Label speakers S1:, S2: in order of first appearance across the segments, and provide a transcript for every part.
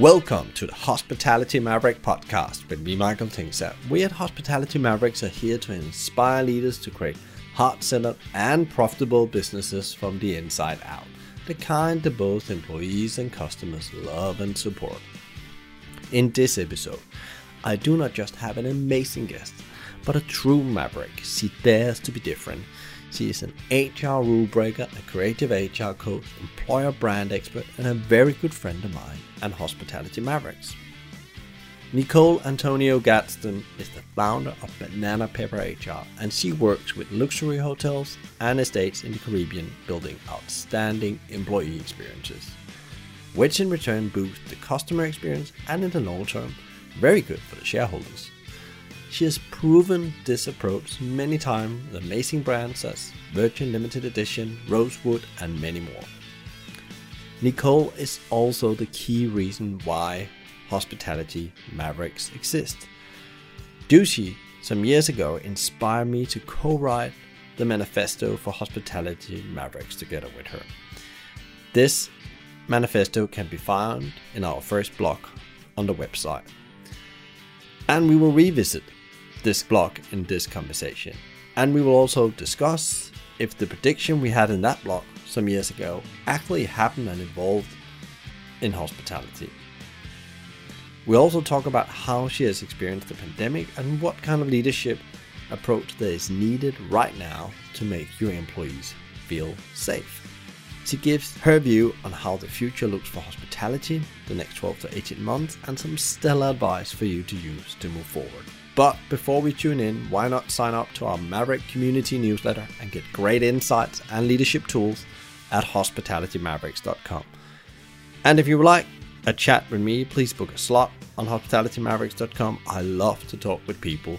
S1: Welcome to the Hospitality Maverick podcast with me, Michael Tingsager. We at Hospitality Mavericks are here to inspire leaders to create heart-centered and profitable businesses from the inside out, the kind that both employees and customers love and support. In this episode, I do not just have an amazing guest, but a true maverick. She dares to be different she is an HR rule breaker, a creative HR coach, employer brand expert, and a very good friend of mine and Hospitality Mavericks. Nicole Antonio Gadsden is the founder of Banana Pepper HR, and she works with luxury hotels and estates in the Caribbean building outstanding employee experiences, which in return boost the customer experience and in the long term, very good for the shareholders. She has proven this approach many times with amazing brands as Virgin Limited Edition, Rosewood, and many more. Nicole is also the key reason why Hospitality Mavericks exist. Ducey, some years ago, inspired me to co write the manifesto for Hospitality Mavericks together with her. This manifesto can be found in our first blog on the website. And we will revisit this block in this conversation. And we will also discuss if the prediction we had in that block some years ago actually happened and evolved in hospitality. We also talk about how she has experienced the pandemic and what kind of leadership approach that is needed right now to make your employees feel safe. She gives her view on how the future looks for hospitality the next 12 to 18 months and some stellar advice for you to use to move forward. But before we tune in, why not sign up to our Maverick community newsletter and get great insights and leadership tools at hospitalitymavericks.com. And if you would like a chat with me, please book a slot on hospitalitymavericks.com. I love to talk with people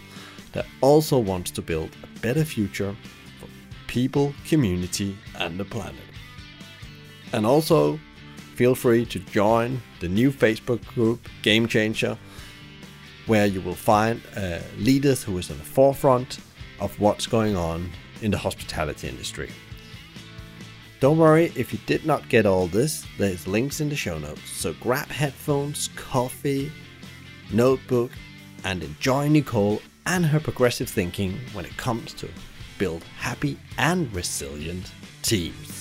S1: that also wants to build a better future for people, community, and the planet. And also, feel free to join the new Facebook group Game Changer where you will find uh, leaders who is on the forefront of what's going on in the hospitality industry. Don't worry if you did not get all this, there's links in the show notes. So grab headphones, coffee, notebook, and enjoy Nicole and her progressive thinking when it comes to build happy and resilient teams.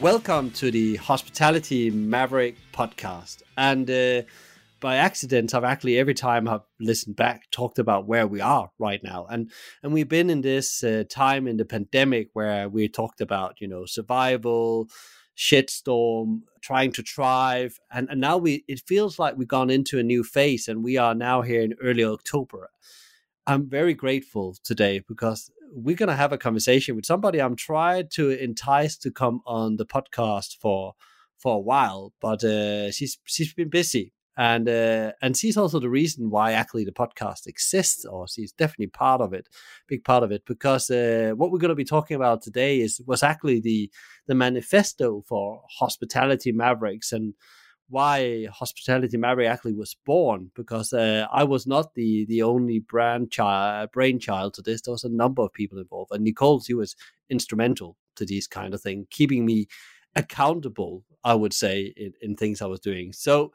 S1: Welcome to the Hospitality Maverick podcast. And uh, by accident, I've actually every time I've listened back talked about where we are right now, and and we've been in this uh, time in the pandemic where we talked about you know survival, shitstorm, trying to thrive, and and now we it feels like we've gone into a new phase, and we are now here in early October. I'm very grateful today because we're going to have a conversation with somebody I'm trying to entice to come on the podcast for for a while, but uh, she's she's been busy, and uh, and she's also the reason why actually the podcast exists, or she's definitely part of it, big part of it, because uh, what we're going to be talking about today is was actually the the manifesto for hospitality mavericks and why Hospitality Mary actually was born because uh, I was not the the only brand child brainchild to this. There was a number of people involved, and Nicole she was instrumental to these kind of thing, keeping me accountable. I would say in, in things I was doing. So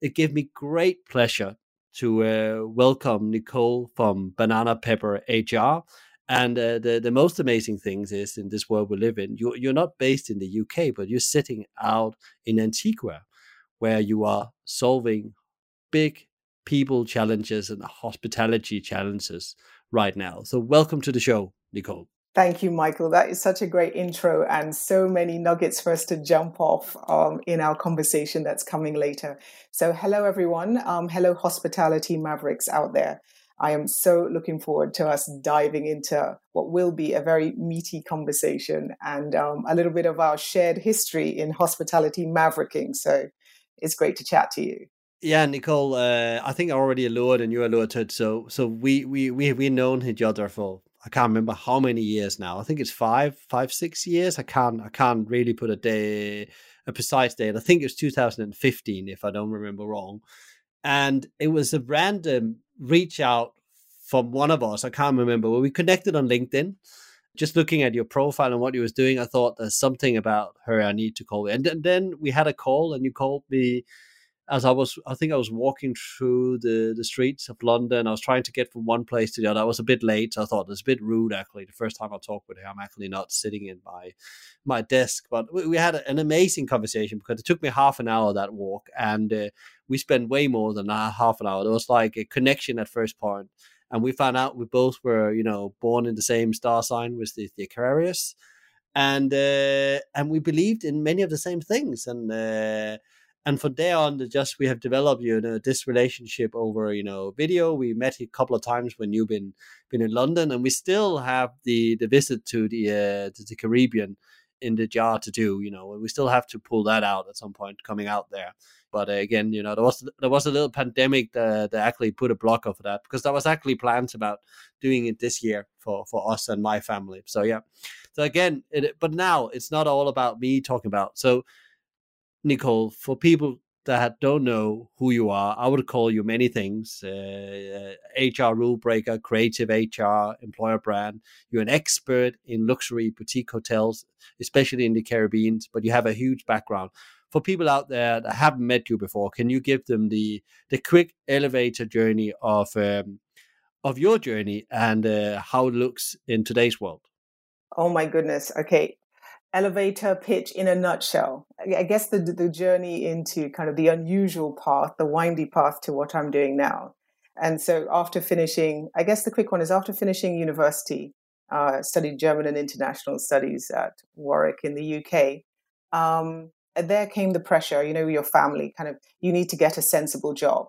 S1: it gave me great pleasure to uh, welcome Nicole from Banana Pepper HR. And uh, the the most amazing things is in this world we live in, you you're not based in the UK, but you're sitting out in Antigua, where you are solving big people challenges and hospitality challenges right now. So, welcome to the show, Nicole.
S2: Thank you, Michael. That is such a great intro and so many nuggets for us to jump off um, in our conversation that's coming later. So, hello, everyone. Um, hello, hospitality mavericks out there. I am so looking forward to us diving into what will be a very meaty conversation and um, a little bit of our shared history in hospitality mavericking. So, it's great to chat to you.
S1: Yeah, Nicole, uh, I think I already alluded and you alluded. So, so we we we we known each other for I can't remember how many years now. I think it's five, five, six years. I can't I can't really put a day a precise date. I think it was 2015, if I don't remember wrong. And it was a random reach out from one of us. I can't remember. Well, we connected on LinkedIn
S3: just looking at your profile and what you was doing, I thought there's something about her I need to call. And then, we had a call, and you called me as I was, I think I was walking through the, the streets of London. I was trying to get from one place to the other. I was a bit late, so I thought it's a bit rude. Actually, the first time I talked with her, I'm actually not sitting in my my desk. But we, we had an amazing conversation because it took me half an hour that walk, and uh, we spent way more than half an hour. There was like a connection at first point, and we found out we both were, you know, born in the same star sign with the, the Aquarius, and uh, and we believed in many of the same things, and. Uh, and from there on just we have developed you know this relationship over you know video. We met a couple of times when you've been been in london and we still have the the visit to the uh, to the caribbean in the jar to do you know we still have to pull that out at some point coming out there. But uh, again you know there was there was a little pandemic that, that actually put a blocker for that because there was actually plans about doing it this year for for us and my family. So yeah. So again it, but now it's not all about me talking about so Nicole, for people that don't know who you are, I would call you many things uh, HR rule breaker, creative HR, employer brand. You're an expert in luxury boutique hotels, especially in the Caribbean, but you have a huge background. For people out there that haven't met you before, can you give them the the quick elevator journey of um, of your journey and uh, how it looks in today's world?
S2: Oh my goodness. Okay elevator pitch in a nutshell. I guess the the journey into kind of the unusual path, the windy path to what I'm doing now. And so after finishing, I guess the quick one is after finishing university, uh, studied German and international studies at Warwick in the UK. Um, there came the pressure, you know, your family kind of, you need to get a sensible job.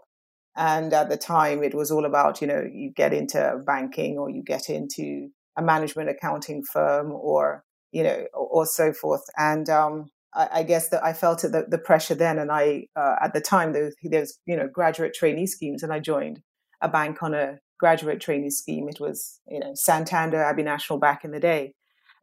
S2: And at the time, it was all about, you know, you get into banking or you get into a management accounting firm or you know, or, or so forth. And um, I, I, guess that I felt the, the pressure then. And I, uh, at the time, there was, there was, you know, graduate trainee schemes, and I joined a bank on a graduate trainee scheme. It was, you know, Santander, Abbey National back in the day.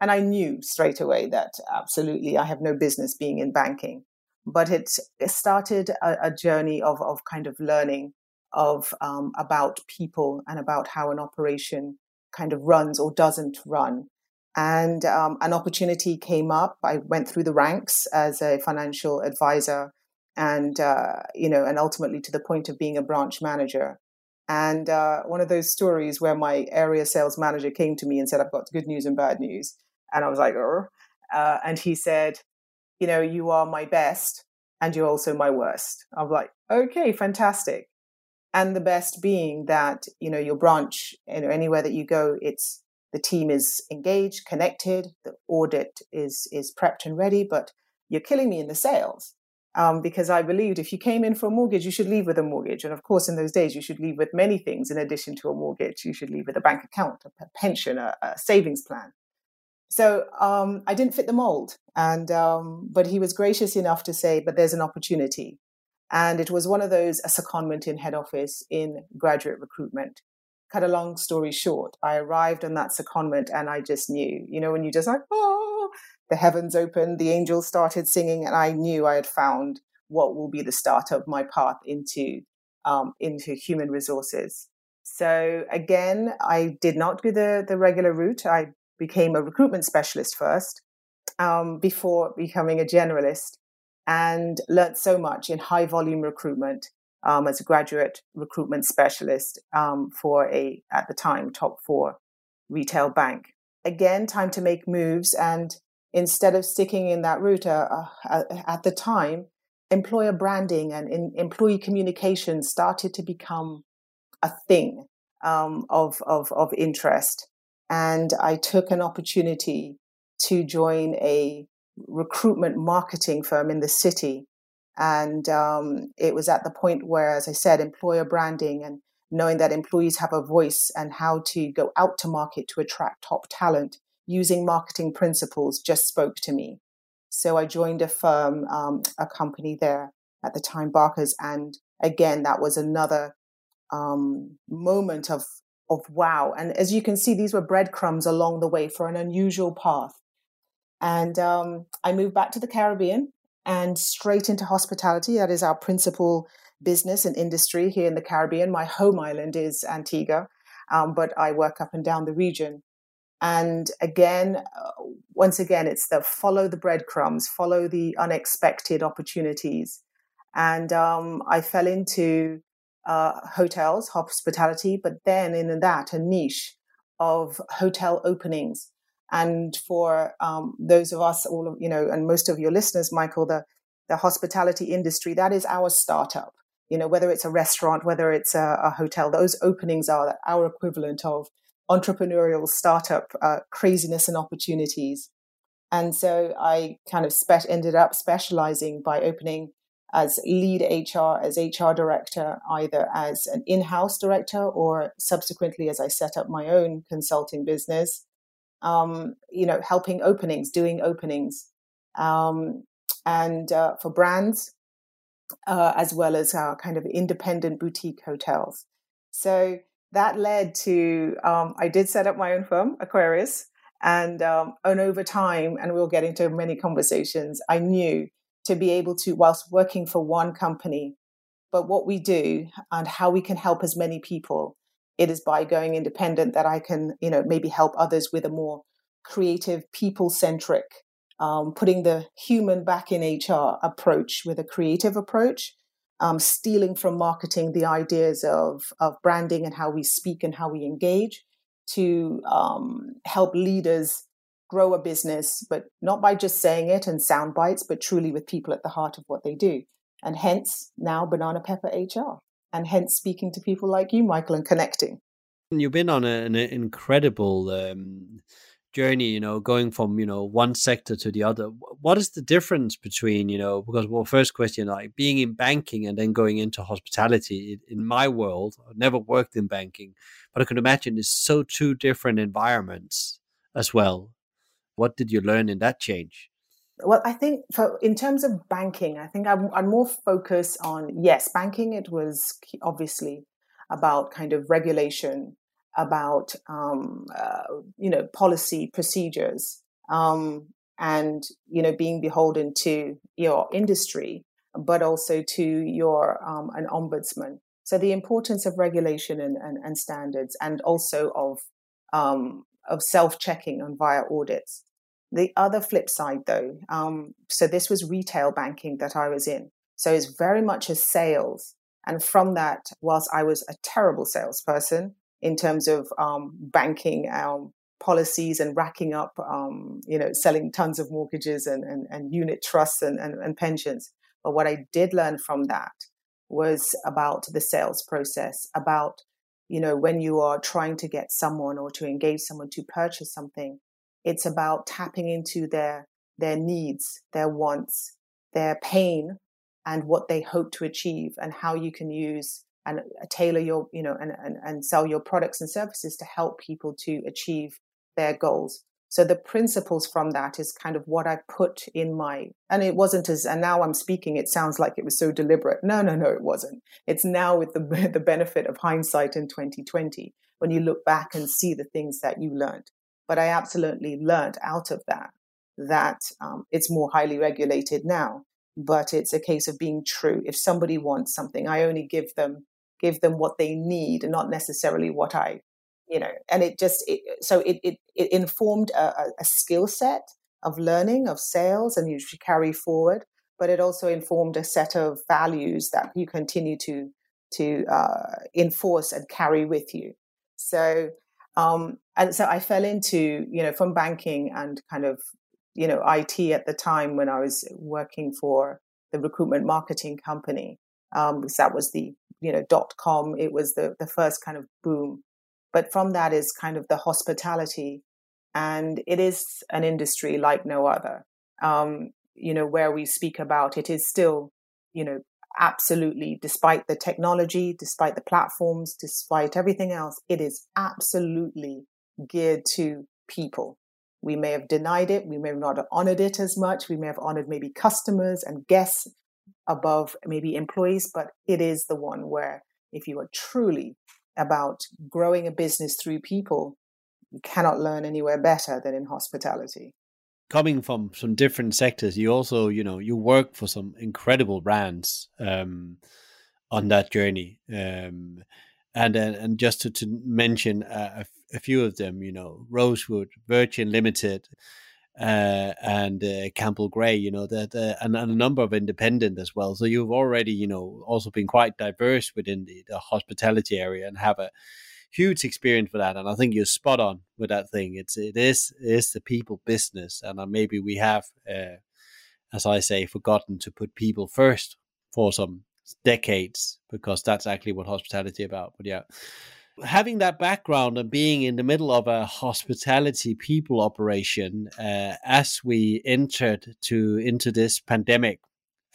S2: And I knew straight away that absolutely I have no business being in banking. But it, it started a, a, journey of, of kind of learning of um, about people and about how an operation kind of runs or doesn't run and um, an opportunity came up. I went through the ranks as a financial advisor, and uh, you know, and ultimately to the point of being a branch manager. And uh, one of those stories where my area sales manager came to me and said, "I've got good news and bad news," and I was like, uh, and he said, "You know, you are my best, and you're also my worst." I'm like, "Okay, fantastic." And the best being that you know your branch, you know, anywhere that you go, it's the team is engaged, connected, the audit is is prepped and ready, but you're killing me in the sales. Um, because I believed if you came in for a mortgage, you should leave with a mortgage. And of course, in those days, you should leave with many things in addition to a mortgage. You should leave with a bank account, a pension, a, a savings plan. So um, I didn't fit the mold, and um, but he was gracious enough to say, "But there's an opportunity," and it was one of those a secondment in head office in graduate recruitment cut a long story short, I arrived on that secondment and I just knew, you know, when you just like, oh, the heavens opened, the angels started singing, and I knew I had found what will be the start of my path into um, into human resources. So again, I did not do the the regular route. I became a recruitment specialist first um, before becoming a generalist, and learned so much in high volume recruitment um, as a graduate recruitment specialist um, for a, at the time, top four retail bank. Again, time to make moves. And instead of sticking in that route, uh, uh, at the time, employer branding and in, employee communication started to become a thing um, of, of, of interest. And I took an opportunity to join a recruitment marketing firm in the city and um, it was at the point where, as I said, employer branding and knowing that employees have a voice and how to go out to market to attract top talent using marketing principles just spoke to me. So I joined a firm, um, a company there at the time, Barker's, and again, that was another um, moment of of wow. And as you can see, these were breadcrumbs along the way for an unusual path. And um, I moved back to the Caribbean and straight into hospitality. That is our principal business and industry here in the Caribbean. My home island is Antigua, um, but I work up and down the region. And again, uh, once again, it's the follow the breadcrumbs, follow the unexpected opportunities. And um, I fell into uh, hotels, hospitality, but then in that, a niche of hotel openings. And for um, those of us, all of you know, and most of your listeners, Michael, the the hospitality industry, that is our startup. You know, whether it's a restaurant, whether it's a, a hotel, those openings are our equivalent of entrepreneurial startup uh, craziness and opportunities. And so I kind of spe- ended up specializing by opening as lead HR, as HR director, either as an in house director or subsequently as I set up my own consulting business, um, you know, helping openings, doing openings, um, and uh, for brands, uh, as well as our kind of independent boutique hotels. So that led to, um, I did set up my own firm, Aquarius. And, um, and over time, and we'll get into many conversations, I knew to be able to, whilst working for one company, but what we do and how we can help as many people, it is by going independent that I can, you know, maybe help others with a more creative, people centric, um, putting the human back in HR approach with a creative approach, um, stealing from marketing the ideas of, of branding and how we speak and how we engage to um, help leaders grow a business, but not by just saying it and sound bites, but truly with people at the heart of what they do. And hence now Banana Pepper HR, and hence speaking to people like you, Michael, and connecting.
S3: You've been on a, an incredible um, journey, you know, going from, you know, one sector to the other. What is the difference between, you know, because, well, first question, like being in banking and then going into hospitality in my world, I've never worked in banking, but I can imagine it's so two different environments as well. What did you learn in that change?
S2: Well, I think for, in terms of banking, I think I'm, I'm more focused on yes, banking. It was obviously about kind of regulation, about um, uh, you know policy procedures, um, and you know being beholden to your industry, but also to your um, an ombudsman. So the importance of regulation and, and, and standards, and also of um, of self checking and via audits. The other flip side, though, um, so this was retail banking that I was in. So it's very much a sales. And from that, whilst I was a terrible salesperson in terms of um, banking um, policies and racking up, um, you know, selling tons of mortgages and, and, and unit trusts and, and, and pensions. But what I did learn from that was about the sales process, about, you know, when you are trying to get someone or to engage someone to purchase something, it's about tapping into their their needs, their wants, their pain, and what they hope to achieve, and how you can use and uh, tailor your, you know, and, and, and sell your products and services to help people to achieve their goals. So the principles from that is kind of what I put in my, and it wasn't as, and now I'm speaking, it sounds like it was so deliberate. No, no, no, it wasn't. It's now with the, the benefit of hindsight in 2020, when you look back and see the things that you learned. But I absolutely learned out of that that um, it's more highly regulated now. But it's a case of being true. If somebody wants something, I only give them give them what they need, and not necessarily what I, you know. And it just it, so it it, it informed a, a skill set of learning of sales, and you should carry forward. But it also informed a set of values that you continue to to uh, enforce and carry with you. So um, and so I fell into, you know, from banking and kind of, you know, IT at the time when I was working for the recruitment marketing company. Um, because that was the, you know, dot com. It was the, the first kind of boom. But from that is kind of the hospitality. And it is an industry like no other. Um, you know, where we speak about it is still, you know, absolutely, despite the technology, despite the platforms, despite everything else, it is absolutely geared to people. We may have denied it, we may not have honored it as much, we may have honored maybe customers and guests above maybe employees, but it is the one where if you are truly about growing a business through people, you cannot learn anywhere better than in hospitality
S3: coming from some different sectors, you also, you know, you work for some incredible brands um, on that journey. Um, and and just to, to mention a, a, few of them, you know, Rosewood, Virgin Limited, uh, and uh, Campbell Gray, you know, that uh, and, and, a number of independent as well. So you've already, you know, also been quite diverse within the, the hospitality area and have a huge experience for that. And I think you're spot on with that thing. It's it is it is the people business, and uh, maybe we have, uh, as I say, forgotten to put people first for some decades because that's actually what hospitality about. But yeah, having that background and being in the middle of a hospitality people operation uh, as we entered to into this pandemic,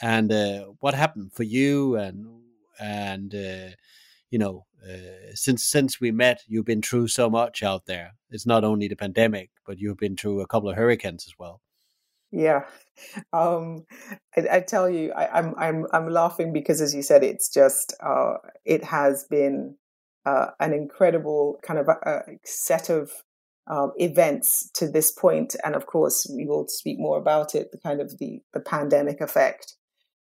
S3: and uh, what happened for you and and uh, you know uh, since since we met, you've been through so much out there. It's not only the pandemic, but you've been through a couple of hurricanes as well.
S2: Yeah, um, I, I, tell you, I, I'm, I'm I'm laughing because, as you said, it's just uh, it has been uh, an incredible kind of a, uh, a set of um, events to this point, and of course, we will speak more about it. The kind of the the pandemic effect,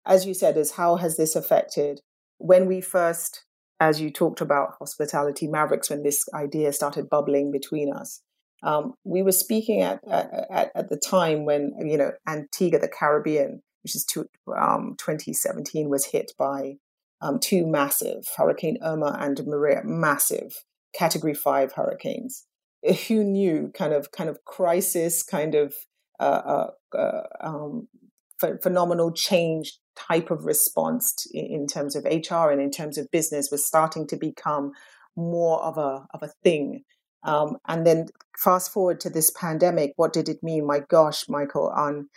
S2: as you said, is how has this affected when we first as you talked about hospitality mavericks when this idea started bubbling between us um, we were speaking at, at, at the time when you know antigua the caribbean which is to, um, 2017 was hit by um, two massive hurricane irma and maria massive category five hurricanes who knew kind of kind of crisis kind of uh, uh, uh, um, phenomenal change type of response to, in terms of HR and in terms of business was starting to become more of a of a thing. Um, and then fast forward to this pandemic, what did it mean? My gosh, Michael, on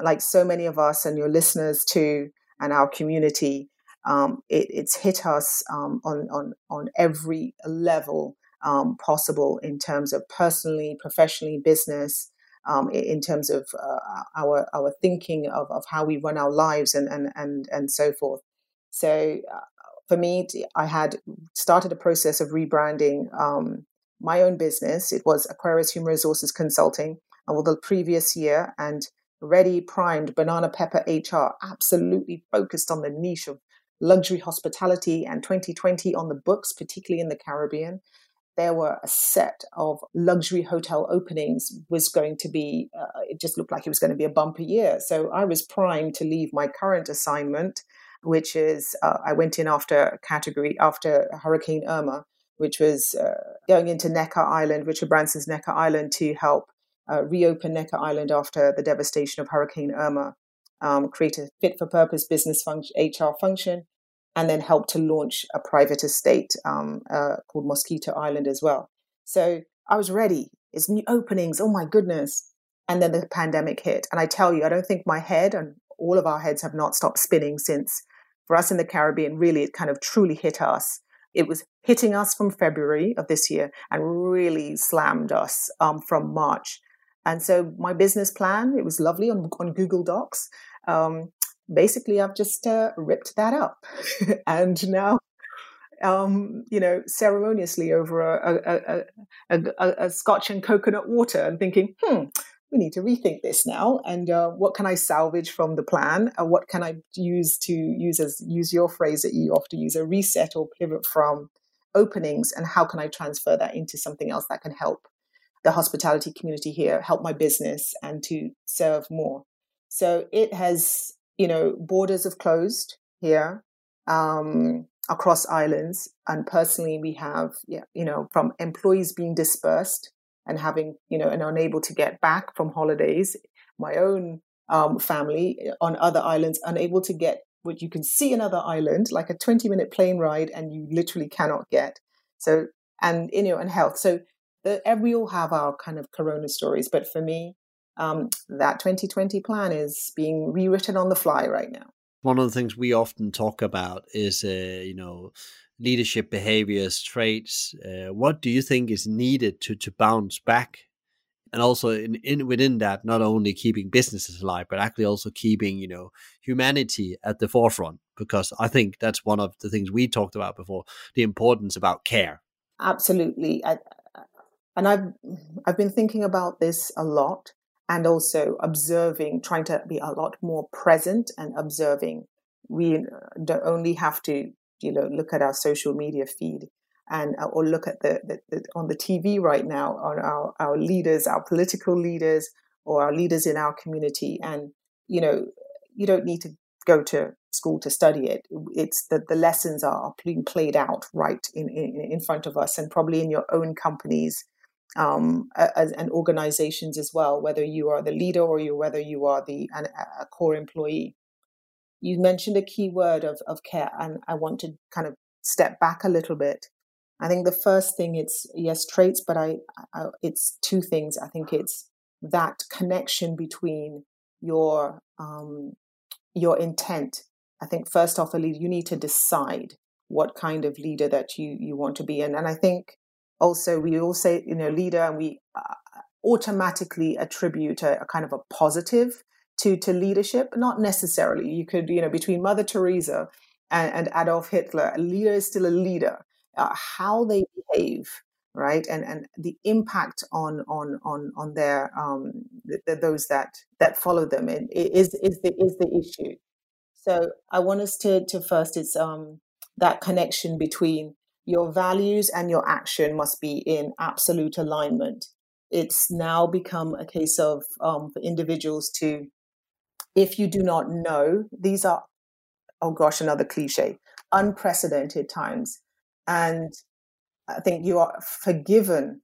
S2: like so many of us and your listeners too, and our community, um, it, it's hit us um, on on on every level um, possible in terms of personally, professionally, business um, in terms of uh, our our thinking of, of how we run our lives and and and and so forth. So uh, for me, I had started a process of rebranding um, my own business. It was Aquarius Human Resources Consulting, and well, the previous year and ready primed banana pepper HR absolutely focused on the niche of luxury hospitality and 2020 on the books particularly in the caribbean there were a set of luxury hotel openings was going to be uh, it just looked like it was going to be a bumper year. So i was primed to leave my current assignment which is uh, i went in after category after hurricane irma which was uh, going into necker island richard branson's necker island to help uh, reopen necker island after the devastation of hurricane irma um, create a fit for purpose business function hr function and then help to launch a private estate um, uh, called Moskito Island as well. So I was ready. It's new openings. Oh my goodness. And then the pandemic hit. And I tell you, I don't think my head and all of our heads have not stopped spinning since for us in the Caribbean, really, it kind of truly hit us. It was hitting us from February of this year and really slammed us um, from March. And so my business plan, it was lovely on, on Google Docs. Um, basically I've just uh, ripped that up. and now, um, you know, ceremoniously over a, a, a, a, scotch and coconut water and thinking, hmm, we need to rethink this now. And uh, what can I salvage from the plan? Uh, what can I use to use as, use your phrase that you often use, a reset or pivot from openings? And how can I transfer that into something else that can help the hospitality community here, help my business and to serve more? So it has you know, borders have closed here um, across islands. And personally, we have, you know, from employees being dispersed and having, you know, and unable to get back from holidays. My own um, family on other islands unable to get what you can see another island, like a 20 minute plane ride, and you literally cannot get. So, and, you know, and health. So, we all have our kind of corona stories. But for me, um, that 2020 plan is being rewritten on the fly right now.
S3: One of the things we often talk about is, uh, you know, leadership behaviors, traits. Uh, what do you think is needed to to bounce back? And also in, in within that, not only keeping businesses alive, but actually also keeping, you know, humanity at the forefront. Because I think that's one of the things we talked about before: the importance about care.
S2: Absolutely, I, and I've I've been thinking about this a lot and also observing, trying to be a lot more present and observing. We don't only have to, you know, look at our social media feed. and uh, or look at the, the, the, on the TV right now on our, our leaders, our political leaders, or our leaders in our community. And you know, you don't need to go to school to study it. It's that the lessons are being played out right in, in, in front of us, and probably in your own companies um, as, and organizations as well. Whether you are the leader or you whether you are the an, a core employee. You mentioned a key word of, of care, and I want to kind of step back a little bit I think the first thing it's yes traits, but I, I, it's two things. I think it's that connection between your um, your intent. I think first off, a leader, you need to decide what kind of leader that you you want to be, and and I think also we all say you know leader, and we uh, automatically attribute a, a kind of a positive to to leadership. Not necessarily. You could you know between Mother Teresa and, and Adolf Hitler, a leader is still a leader uh, how they behave right and and the impact on on on on their um the, the, those that that follow them and is is the is the issue so i want us to to first it's um that connection between your values and your action must be in absolute alignment it's now become a case of um, for individuals to if you do not know these are oh gosh another cliche unprecedented times and I think you are forgiven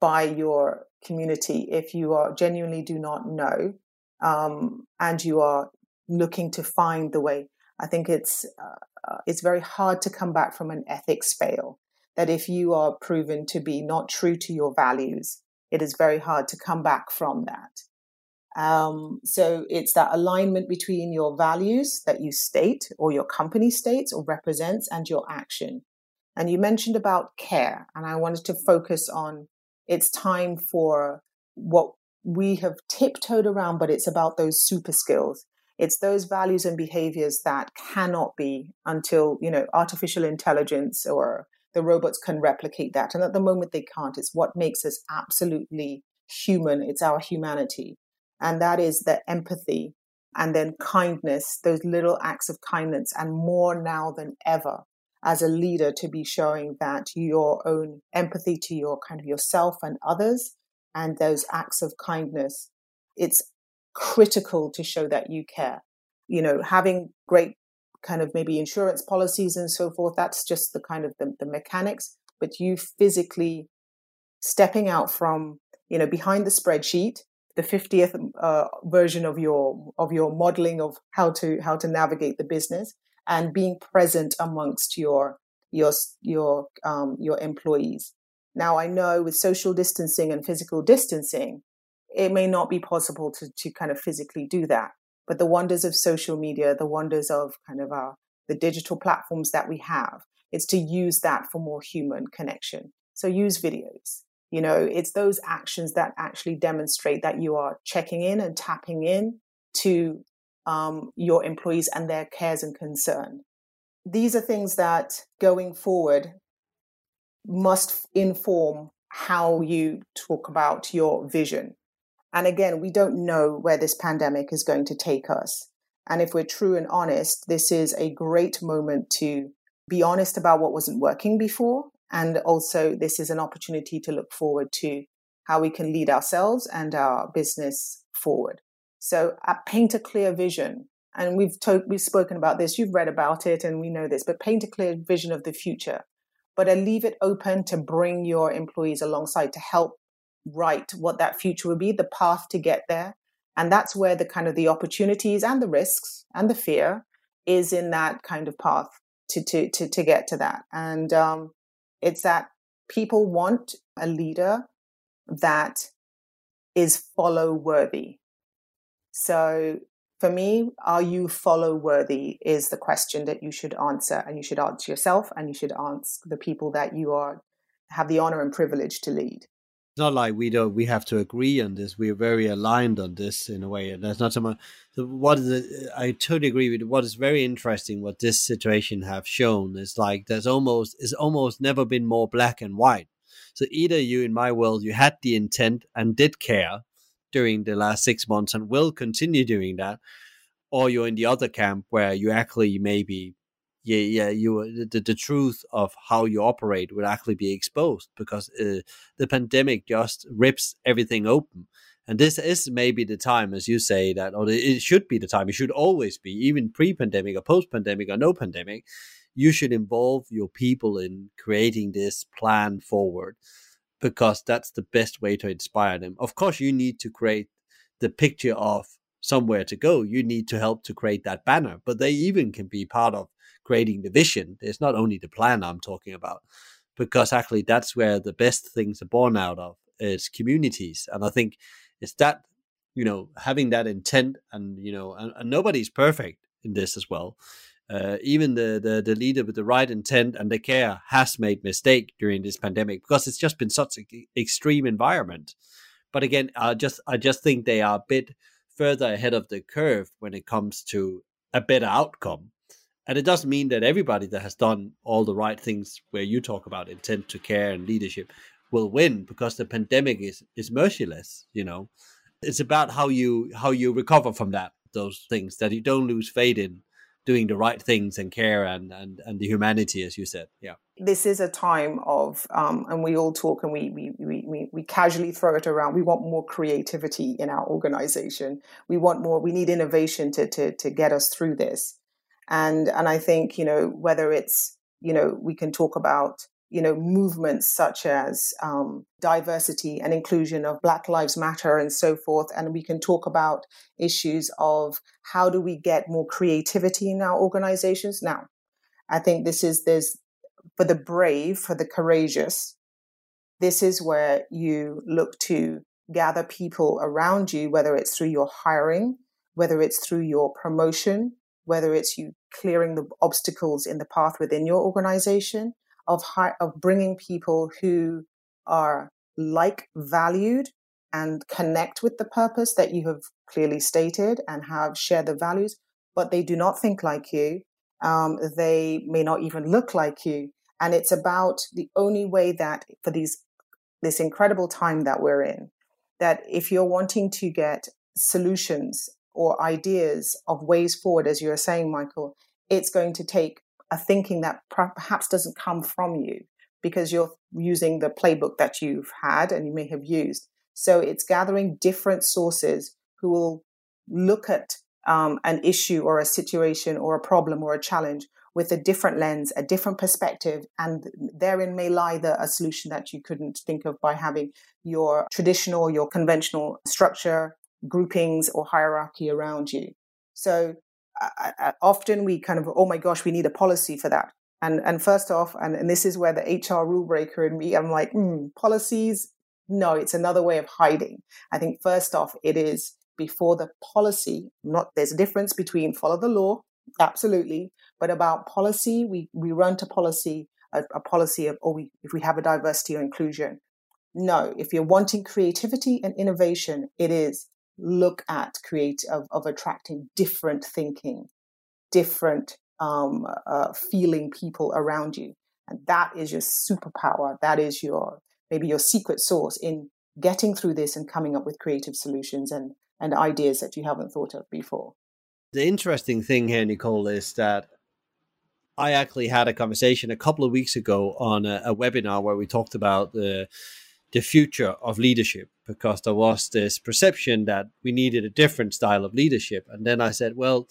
S2: by your community if you are genuinely do not know um, and you are looking to find the way. I think it's uh, uh, it's very hard to come back from an ethics fail. That if you are proven to be not true to your values, it is very hard to come back from that. Um, so it's that alignment between your values that you state or your company states or represents and your action. And you mentioned about care, and I wanted to focus on it's time for what we have tiptoed around, but it's about those super skills. It's those values and behaviors that cannot be until, you know, artificial intelligence or the robots can replicate that. And at the moment, they can't. It's what makes us absolutely human. It's our humanity. And that is the empathy and then kindness, those little acts of kindness, and more now than ever as a leader to be showing that your own empathy to your kind of yourself and others and those acts of kindness it's critical to show that you care you know having great kind of maybe insurance policies and so forth that's just the kind of the, the mechanics but you physically stepping out from you know behind the spreadsheet the 50th uh, version of your of your modeling of how to how to navigate the business and being present amongst your your your um, your employees. Now, I know with social distancing and physical distancing, it may not be possible to to kind of physically do that. But the wonders of social media, the wonders of kind of our the digital platforms that we have, it's to use that for more human connection. So use videos. You know, it's those actions that actually demonstrate that you are checking in and tapping in to um, your employees and their cares and concern. These are things that going forward must inform how you talk about your vision. And again, we don't know where this pandemic is going to take us. And if we're true and honest, this is a great moment to be honest about what wasn't working before. And also, this is an opportunity to look forward to how we can lead ourselves and our business forward. So uh, paint a clear vision. And we've to- we've spoken about this. You've read about it, and we know this. But paint a clear vision of the future. But I leave it open to bring your employees alongside to help write what that future would be, the path to get there. And that's where the kind of the opportunities and the risks and the fear is in that kind of path to to to, to get to that. And um, it's that people want a leader that is follow worthy so for me, are you follow worthy is the question that you should answer and you should answer yourself and you should ask the people that you are have the honor and privilege to lead.
S3: It's not like we don't we have to agree on this. We're very aligned on this in a way. And that's not so much so what is it I totally agree with what is very interesting what this situation have shown is like there's almost it's almost never been more black and white. So either you in my world you had the intent and did care during the last six months and will continue doing that, or you're in the other camp where you actually maybe yeah, yeah, you the, the truth of how you operate would actually be exposed because uh, the pandemic just rips everything open. And this is maybe the time, as you say, that or it should be the time. It should always be, even pre-pandemic or post-pandemic or no pandemic. You should involve your people in creating this plan forward because that's the best way to inspire them. Of course, you need to create the picture of somewhere to go. You need to help to create that banner, but they even can be part of creating the vision. It's not only the plan I'm talking about, because actually that's where the best things are born out of is communities. And I think it's that, you know, having that intent and, you know, and, and nobody's perfect in this as well. Uh, even the, the the leader with the right intent and the care has made mistake during this pandemic because it's just been such an extreme environment. But again, I just I just think they are a bit further ahead of the curve when it comes to a better outcome. And it doesn't mean that everybody that has done all the right things where you talk about intent to care and leadership will win because the pandemic is is merciless, you know. It's about how you how you recover from that those things that you don't lose faith in doing the right things and care and and, and the humanity as you said. Yeah.
S2: This is a time of um, and we all talk and we, we we we casually throw it around. We want more creativity in our organization. We want more we need innovation to to to get us through this and and i think you know whether it's you know we can talk about you know, movements such as um, diversity and inclusion of Black Lives Matter and so forth. And we can talk about issues of how do we get more creativity in our organizations. Now, I think this is there's for the brave, for the courageous. This is where you look to gather people around you, whether it's through your hiring, whether it's through your promotion, whether it's you clearing the obstacles in the path within your organization, of high, of bringing people who are like valued and connect with the purpose that you have clearly stated and have shared the values, but they do not think like you. Um, they may not even look like you. And it's about the only way that for these this incredible time that we're in, that if you're wanting to get solutions or ideas of ways forward, as you were saying, Michael, it's going to take a thinking that perhaps doesn't come from you because you're using the playbook that you've had and you may have used. So it's gathering different sources who will look at um, an issue or a situation or a problem or a challenge with a different lens, a different perspective, and therein may lie the, a solution that you couldn't think of by having your traditional, your conventional structure, groupings, or hierarchy around you. So I, I, often we kind of, oh my gosh, we need a policy for that. And and first off, and, and this is where the HR rule breaker in me, I'm like, mm, policies, no, it's another way of hiding. I think first off, it is before the policy. Not there's a difference between follow the law, absolutely, but about policy, we we run to policy a, a policy of, oh, we if we have a diversity or inclusion. No, if you're wanting creativity and innovation, it is look at create of, of attracting different thinking, different um, uh, feeling people around you, and that is your superpower. That is your maybe your secret source in getting through this and coming up with creative solutions and and ideas that you haven't thought of before.
S3: The interesting thing here, Nicole, is that I actually had a conversation a couple of weeks ago on a, a webinar where we talked about the the future of leadership because there was this perception that we needed a different style of leadership. And then I said, well,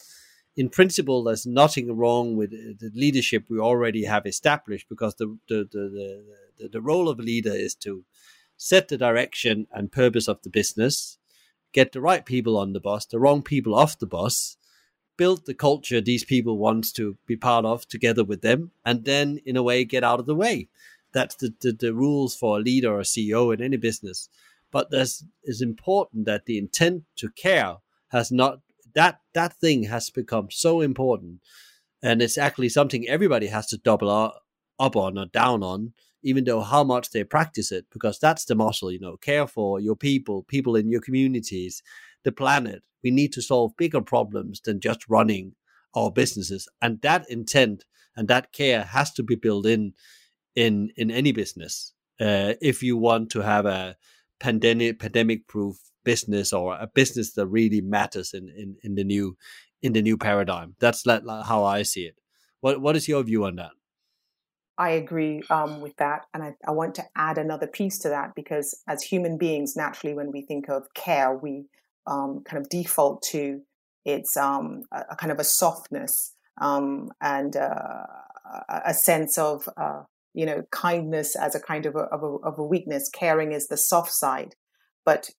S3: in principle, there's nothing wrong with uh, the leadership we already have established because the, the, the, the, the role of a leader is to set the direction and purpose of the business, get the right people on the bus, the wrong people off the bus, build the culture these people want to be part of together with them, and then, in a way, get out of the way. That's the, the, the rules for a leader or a CEO in any business. But there's it's important that the intent to care has not that that thing has become so important, and it's actually something everybody has to double up, up on or down on, even though how much they practice it, because that's the muscle. You know, care for your people, people in your communities, the planet. We need to solve bigger problems than just running our businesses, and that intent and that care has to be built in in in any business uh, if you want to have a pandemic pandemic proof business or a business that really matters in, in in the new in the new paradigm that's like, how i see it What What is your view on that?
S2: I agree um, with that. And I, I, want to add another piece to that because as human beings, naturally, when we think of care, we um, kind of default to it's um, a, a, kind of a softness um, and uh, a sense of, uh, you know, kindness as a kind of a, of a, of a weakness. Caring is the soft side. But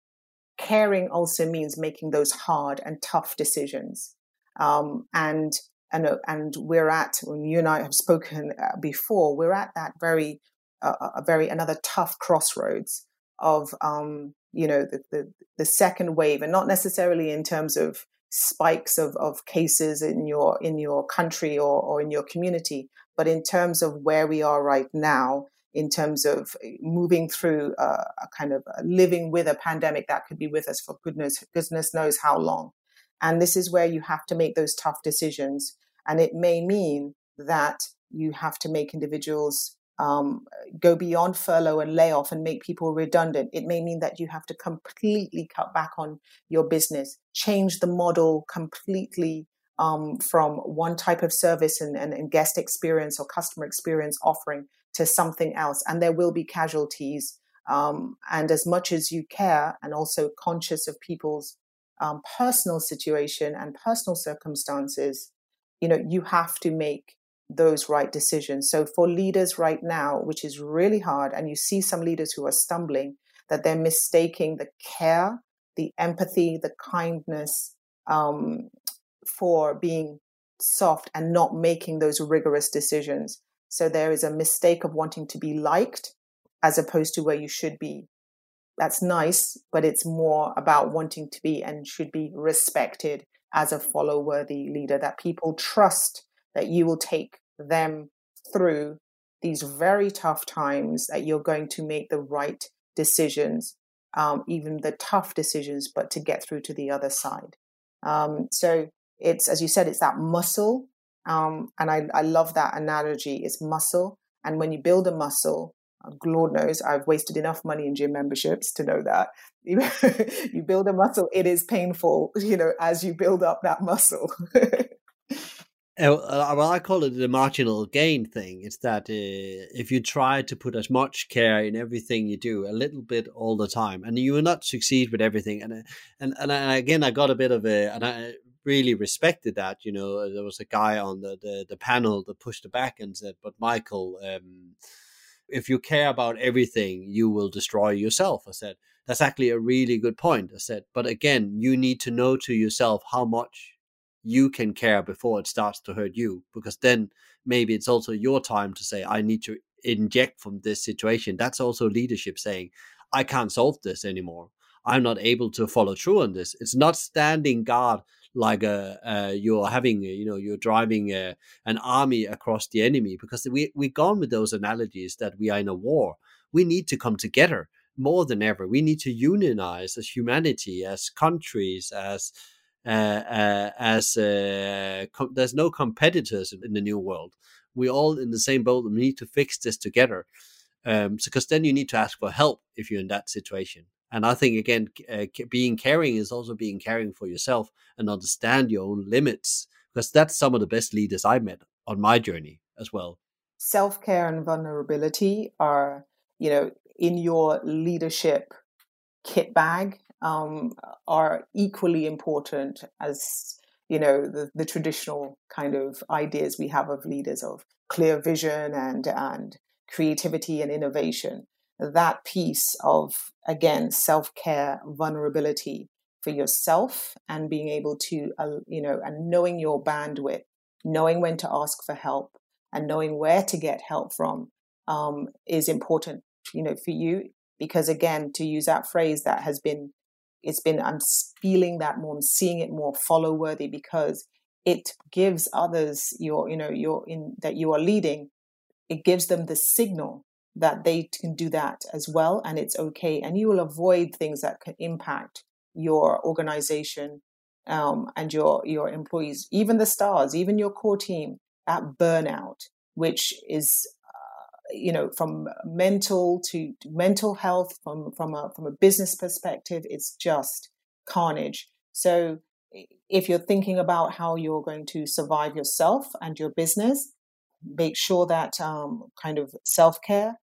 S2: caring also means making those hard and tough decisions. Um, and and uh, and we're at when you and I have spoken uh, before, we're at that very uh, a very another tough crossroads of um, you know the, the, the second wave, and not necessarily in terms of spikes of, of cases in your in your country or, or in your community, but in terms of where we are right now, in terms of uh, moving through a, kind of living with a pandemic that could be with us for goodness goodness knows how long. And this is where you have to make those tough decisions. And it may mean that you have to make individuals um, go beyond furlough and layoff and make people redundant. It may mean that you have to completely cut back on your business, change the model completely um, from one type of service and, and, and guest experience or customer experience offering to something else. And there will be casualties. Um, and as much as you care and also conscious of people's um, personal situation and personal circumstances, you know, you have to make those right decisions. So for leaders right now, which is really hard, and you see some leaders who are stumbling, that they're mistaking the care, the empathy, the kindness um, for being soft and not making those rigorous decisions. So there is a mistake of wanting to be liked as opposed to where you should be that's nice, but it's more about wanting to be and should be respected as a follow worthy leader, that people trust that you will take them through these very tough times, that you're going to make the right decisions, um, even the tough decisions, but to get through to the other side. Um, so it's, as you said, it's that muscle. Um, and I, I love that analogy. It's muscle. And when you build a muscle, Lord knows I've wasted enough money in gym memberships to know that you build a muscle, it is painful, you know, as you build up that muscle.
S3: Uh, well, I call it the marginal gain thing. It's that uh, if you try to put as much care in everything you do, a little bit all the time, and you will not succeed with everything. And uh, and and again, I got a bit of a, and I really respected that. You know, there was a guy on the the, the panel that pushed it back and said, "But Michael." Um, if you care about everything, you will destroy yourself. I said, that's actually a really good point. I said, but again, you need to know to yourself how much you can care before it starts to hurt you, because then maybe it's also your time to say, I need to inject from this situation. That's also leadership saying, I can't solve this anymore. I'm not able to follow through on this. It's not standing guard like a, uh, you're having, you know, you're driving an army across the enemy because we, we've gone with those analogies that we are in a war. We need to come together more than ever. We need to unionize as humanity, as countries, as uh, uh, as uh, com- there's no competitors in the new world. We're all in the same boat. We need to fix this together. Um, because then you need to ask for help if you're in that situation. And I think again, uh, being caring is also being caring for yourself and understand your own limits because that's some of the best leaders I met on my journey as well.
S2: Self care and vulnerability are, you know, in your leadership kit bag um, are equally important as you know the, the traditional kind of ideas we have of leaders of clear vision and and creativity and innovation that piece of, again, self care, vulnerability for yourself and being able to, uh, you know, and knowing your bandwidth, knowing when to ask for help and knowing where to get help from um, is important, you know, for you. Because again, to use that phrase that has been, it's been, I'm feeling that more, I'm seeing it more follow worthy because it gives others your, you know, your in that you are leading, it gives them the signal that they can do that as well and it's okay and you will avoid things that can impact your organization um, and your your employees even the stars even your core team that burnout which is uh, you know from mental to, mental health from from a from a business perspective it's just carnage. So if you're thinking about how you're going to survive yourself and your business, make sure that um, kind of self care,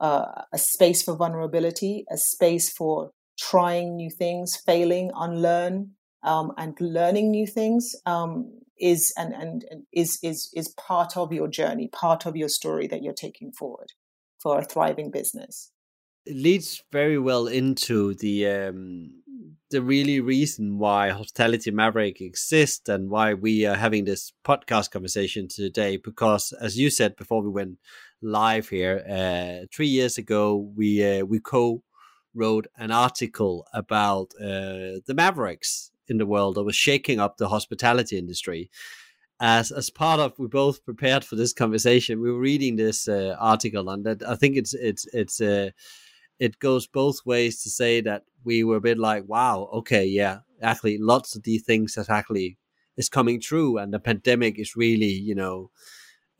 S2: uh, a space for vulnerability, a space for trying new things, failing, unlearn, um, and learning new things um, is and, and, and is is is part of your journey, part of your story that you're taking forward for a thriving business.
S3: It leads very well into the um, the really reason why Hospitality Maverick exists and why we are having this podcast conversation today. Because, as you said before we went live here, uh, three years ago we uh, we co wrote an article about uh, the Mavericks in the world that was shaking up the hospitality industry. As as part of we both prepared for this conversation, we were reading this uh, article, and that I think it's it's it's uh, it goes both ways to say that we were a bit like, wow, okay, yeah, actually, lots of these things that actually is coming true, and the pandemic is really, you know,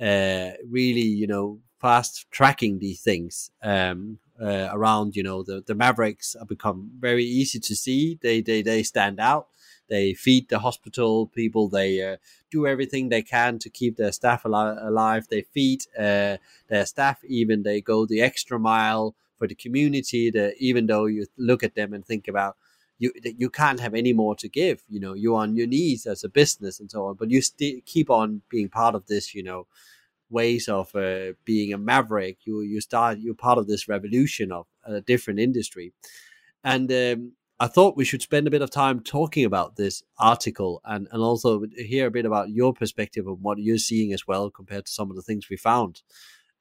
S3: uh, really, you know, fast tracking these things um, uh, around. You know, the the Mavericks have become very easy to see. They they they stand out. They feed the hospital people. They uh, do everything they can to keep their staff al- alive. They feed uh, their staff. Even they go the extra mile for the community. That even though you look at them and think about you, you can't have any more to give. You know, you're on your knees as a business and so on. But you still keep on being part of this. You know, ways of uh, being a maverick. You you start you're part of this revolution of a different industry, and um, I thought we should spend a bit of time talking about this article and, and also hear a bit about your perspective of what you're seeing as well compared to some of the things we found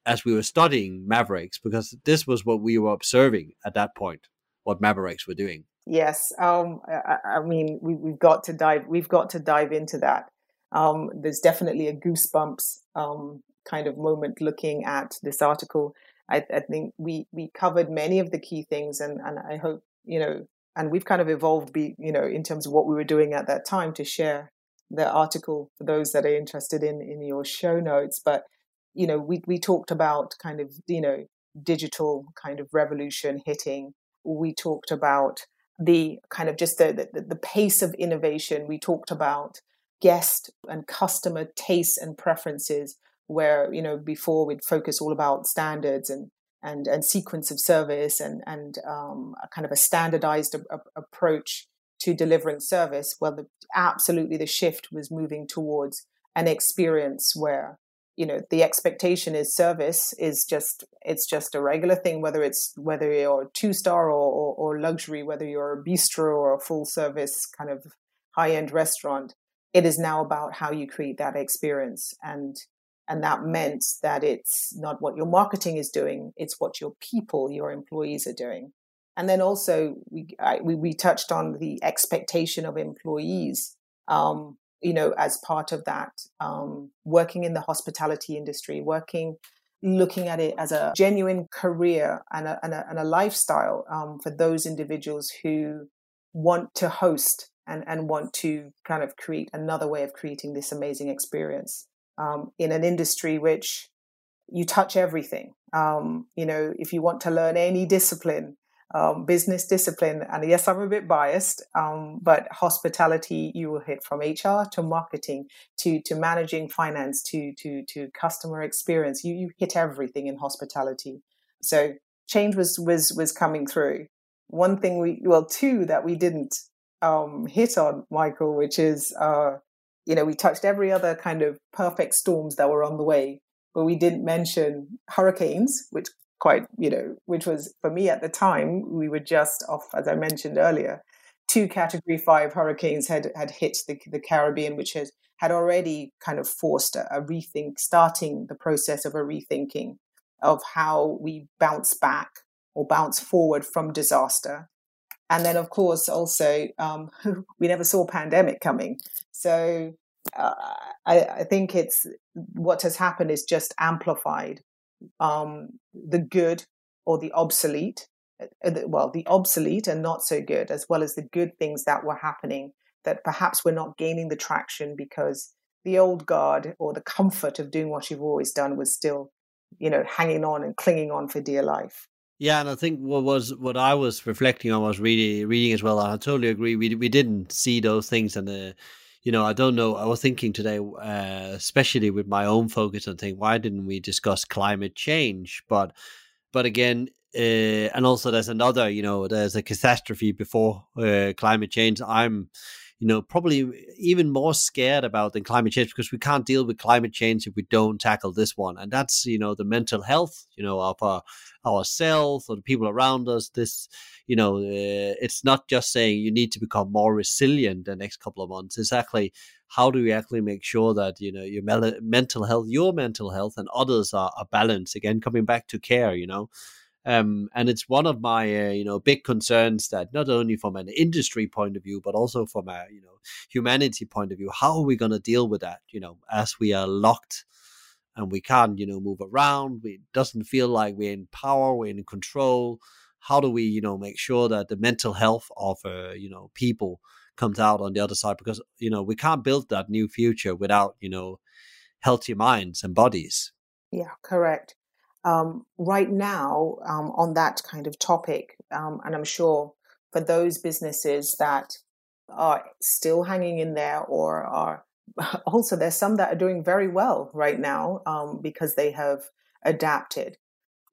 S3: as we were studying Mavericks, because this was what we were observing at that point, what Mavericks were doing.
S2: Yes, um, I, I, mean we, have got to dive. We've got to dive into that. Um, there's definitely a goosebumps um, kind of moment looking at this article. I, I, think we we covered many of the key things, and and I hope you know and we've kind of evolved be you know in terms of what we were doing at that time to share the article for those that are interested in in your show notes but you know we we talked about kind of you know digital kind of revolution hitting. We talked about the kind of just the, the, the pace of innovation. We talked about guest and customer tastes and preferences where you know before we'd focus all about standards and and and sequence of service and and um, a kind of a standardized a, a approach to delivering service well the, absolutely the shift was moving towards an experience where you know the expectation is service is just it's just a regular thing whether it's whether you're two star or, or, or luxury whether you're a bistro or a full service kind of high end restaurant it is now about how you create that experience and and that meant that it's not what your marketing is doing, it's what your people, your employees are doing. And then also, we, I, we, we, touched on the expectation of employees, um, you know, as part of that, um, working in the hospitality industry, working, looking at it as a genuine career and a, and a, and a lifestyle um, for those individuals who want to host and, and want to kind of create another way of creating this amazing experience um, in an industry which you touch everything. Um, you know, if you want to learn any discipline, um, business discipline, and yes, I'm a bit biased, um, but hospitality you will hit from HR to marketing to to managing finance to to to customer experience. You you hit everything in hospitality. So change was was was coming through. One thing we well two that we didn't um, hit on, Michael, which is uh, you know, we touched every other kind of perfect storms that were on the way, but we didn't mention hurricanes, which quite, you know, which was for me at the time, we were just off, as I mentioned earlier, two category five hurricanes had, had hit the, the Caribbean, which has, had already kind of forced a, a rethink, starting the process of a rethinking of how we bounce back or bounce forward from disaster. And then, of course, also um, we never saw pandemic coming. So uh, I, I, think it's what has happened is just amplified um, the good or the obsolete, uh, well, the obsolete and not so good, as well as the good things that were happening that perhaps we're not gaining the traction because the old guard or the comfort of doing what you've always done was still, you know, hanging on and clinging on for dear life.
S3: Yeah, and I think what was what I was reflecting on was really reading as well. I totally agree. We we didn't see those things, and uh, you know, I don't know. I was thinking today, uh, especially with my own focus on thing, why didn't we discuss climate change? But but again, uh, and also there's another, you know, there's a catastrophe before uh, climate change. I'm you know, probably even more scared about than climate change because we can't deal with climate change if we don't tackle this one. And that's, you know, the mental health, you know, of our, ourselves or the people around us. This, you know, uh, it's not just saying you need to become more resilient the next couple of months. It's actually how do we actually make sure that, you know, your mental health, your mental health and others are, are balanced? Again, coming back to care, you know. Um, and it's one of my uh, you know big concerns that not only from an industry point of view but also from a you know humanity point of view how are we going to deal with that? You know as we are locked and we can't you know move around it doesn't feel like we're in power we're in control. How do we you know make sure that the mental health of uh, you know people comes out on the other side? Because you know we can't build that new future without you know healthy minds and bodies.
S2: Yeah correct um, right now um, on that kind of topic, um, and I'm sure for those businesses that are still hanging in there or are also there's some that are doing very well right now um, because they have adapted.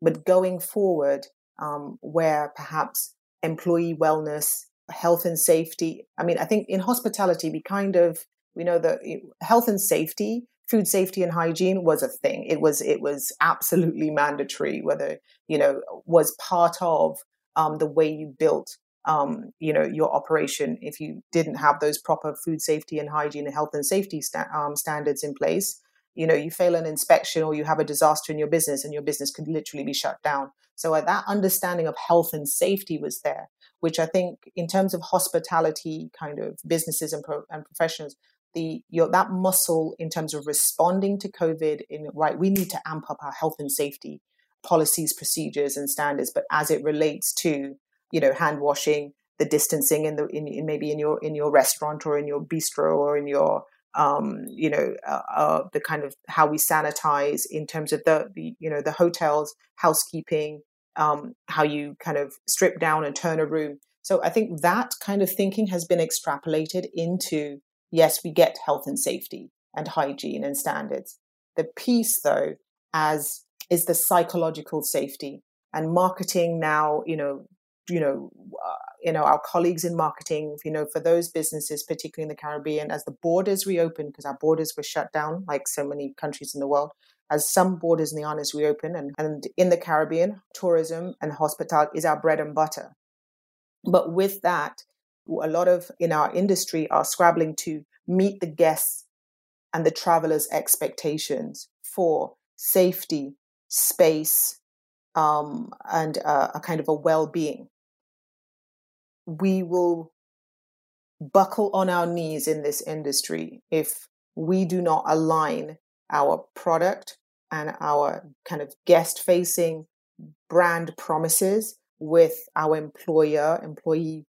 S2: But going forward, um, where perhaps employee wellness, health and safety, I mean, I think in hospitality, we kind of, we know that health and safety food safety and hygiene was a thing. It was it was absolutely mandatory. Whether you know was part of um, the way you built um, you know your operation. If you didn't have those proper food safety and hygiene and health and safety sta- um, standards in place, you know you fail an inspection or you have a disaster in your business and your business could literally be shut down. So uh, that understanding of health and safety was there, which I think in terms of hospitality kind of businesses and, pro- and professionals the your that muscle in terms of responding to COVID in right, we need to amp up our health and safety policies, procedures, and standards. But as it relates to, you know, hand washing, the distancing in the in, in maybe in your in your restaurant or in your bistro or in your um, you know, uh, uh, the kind of how we sanitize in terms of the, the you know, the hotels, housekeeping, um, how you kind of strip down and turn a room. So I think that kind of thinking has been extrapolated into yes, we get health and safety and hygiene and standards. The piece, though, as is the psychological safety and marketing now. You know, you know, uh, you know, our colleagues in marketing. You know, for those businesses, particularly in the Caribbean, as the borders reopen, because our borders were shut down, like so many countries in the world. As some borders in the islands reopen, and, and in the Caribbean, tourism and hospitality is our bread and butter. But with that, a lot of in our industry are scrabbling to meet the guests and the travelers' expectations for safety, space, um, and uh, a kind of a well-being. We will buckle on our knees in this industry if we do not align our product and our kind of guest facing brand promises with our employer employee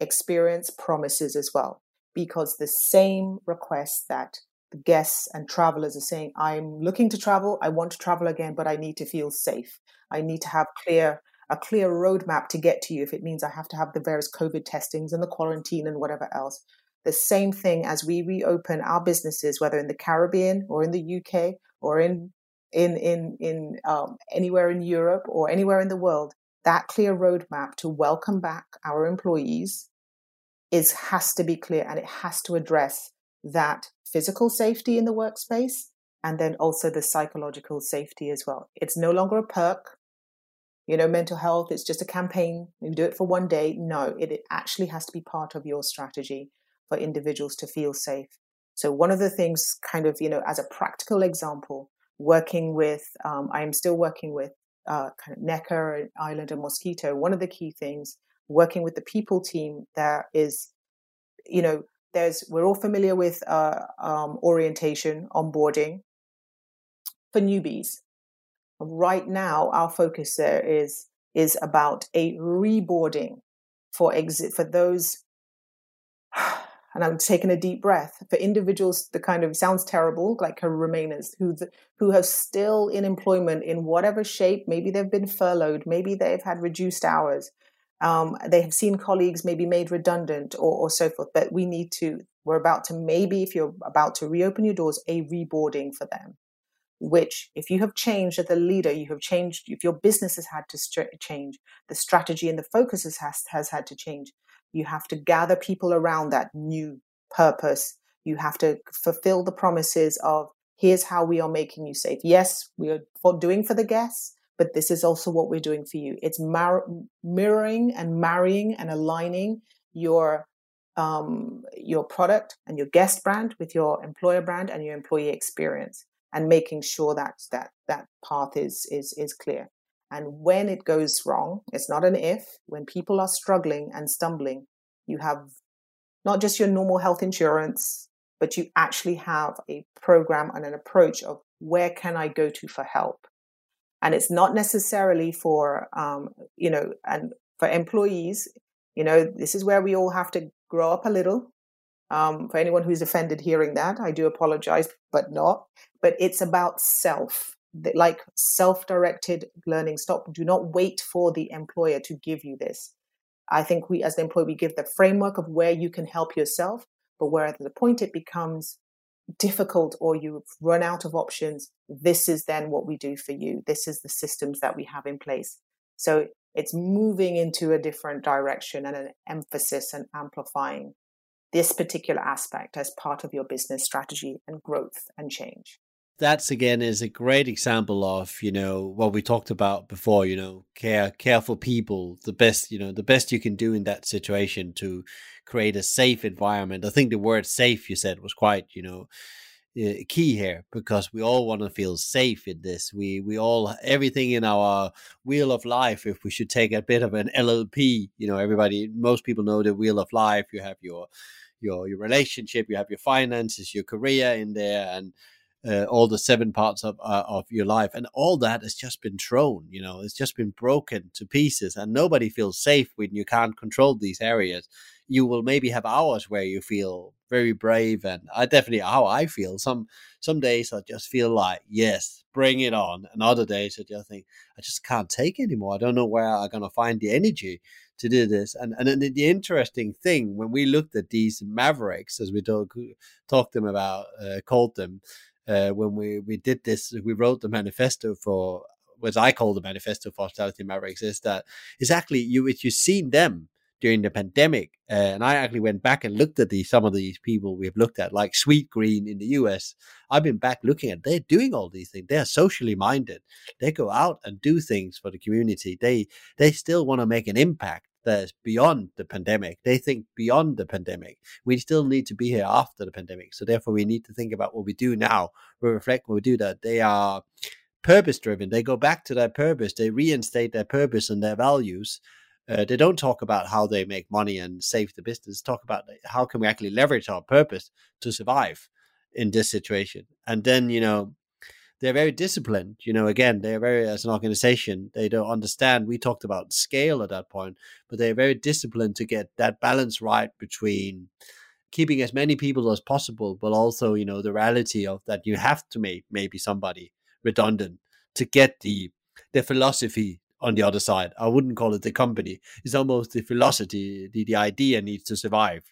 S2: experience promises as well, because the same requests that the guests and travelers are saying, I'm looking to travel, I want to travel again, but I need to feel safe. I need to have clear a clear roadmap to get to you if it means I have to have the various COVID testings and the quarantine and whatever else. The same thing as we reopen our businesses, whether in the Caribbean or in the UK or in in in in um, anywhere in Europe or anywhere in the world, that clear roadmap to welcome back our employees is has to be clear and it has to address that physical safety in the workspace and then also the psychological safety as well. It's no longer a perk. You know, mental health, it's just a campaign. You do it for one day. No, it, it actually has to be part of your strategy for individuals to feel safe. So, one of the things, kind of, you know, as a practical example, working with, um, I am still working with uh, kind of Necker, Island, and Moskito. One of the key things working with the people team there is, you know, there's we're all familiar with uh, um, orientation, onboarding for newbies. Right now, our focus there is is about a reboarding for exit for those and I'm taking a deep breath. For individuals, the kind of sounds terrible, like her remainers who who have still in employment in whatever shape. Maybe they've been furloughed, maybe they've had reduced hours. Um, they have seen colleagues maybe made redundant or, or so forth. But we need to. We're about to maybe, if you're about to reopen your doors, a reboarding for them. Which, if you have changed as a leader, you have changed. If your business has had to change, the strategy and the focus has has had to change you have to gather people around that new purpose. You have to fulfill the promises of here's how we are making you safe. Yes, we are doing for the guests, but this is also what we're doing for you. It's mar- mirroring and marrying and aligning your um, your product and your guest brand with your employer brand and your employee experience, and making sure that that that path is is is clear. And when it goes wrong, it's not an if, when people are struggling and stumbling, you have not just your normal health insurance, but you actually have a program and an approach of where can I go to for help? And it's not necessarily for, um, you know, and for employees, you know, this is where we all have to grow up a little. Um, for anyone who's offended hearing that, I do apologize, but not. But it's about self like self-directed learning stop do not wait for the employer to give you this i think we as the employer we give the framework of where you can help yourself but where at the point it becomes difficult or you've run out of options this is then what we do for you. This is the systems that we have in place. So it's moving into a different direction and an emphasis and amplifying this particular aspect as part of your business strategy and growth and change.
S3: That's again is a great example of you know what we talked about before you know care careful people the best you know the best you can do in that situation to create a safe environment i think the word safe you said was quite you know uh, key here because we all want to feel safe in this we we all everything in our wheel of life if we should take a bit of an llp you know everybody most people know the wheel of life you have your your your relationship you have your finances your career in there and uh, all the seven parts of uh, of your life, and all that has just been thrown. You know, it's just been broken to pieces, and nobody feels safe when you can't control these areas. You will maybe have hours where you feel very brave, and I definitely how I feel. Some some days I just feel like yes, bring it on, and other days I just think I just can't take anymore. I don't know where I'm gonna find the energy to do this. And and the, the interesting thing when we looked at these mavericks, as we talk, talked them about, uh, called them, uh, when we we did this, we wrote the manifesto for what I call the manifesto for hospitality mavericks. Is that exactly you? If you've seen them during the pandemic, uh, and I actually went back and looked at the some of these people we've looked at, like Sweetgreen in the U.S. I've been back looking at. They're doing all these things. They're socially minded. They go out and do things for the community. They they still want to make an impact that's beyond the pandemic. They think beyond the pandemic. We still need to be here after the pandemic. So therefore, we need to think about what we do now. We reflect when we do that. They are purpose driven. They go back to their purpose. They reinstate their purpose and their values. Uh, they don't talk about how they make money and save the business. Talk about how can we actually leverage our purpose to survive in this situation. And then you know they're very disciplined. You know, again, they're very as an organization, they don't understand. We talked about scale at that point, but they're very disciplined to get that balance right between keeping as many people as possible, but also, you know, the reality of that you have to make maybe somebody redundant to get the the philosophy on the other side. I wouldn't call it the company. It's almost the philosophy, the, the idea needs to survive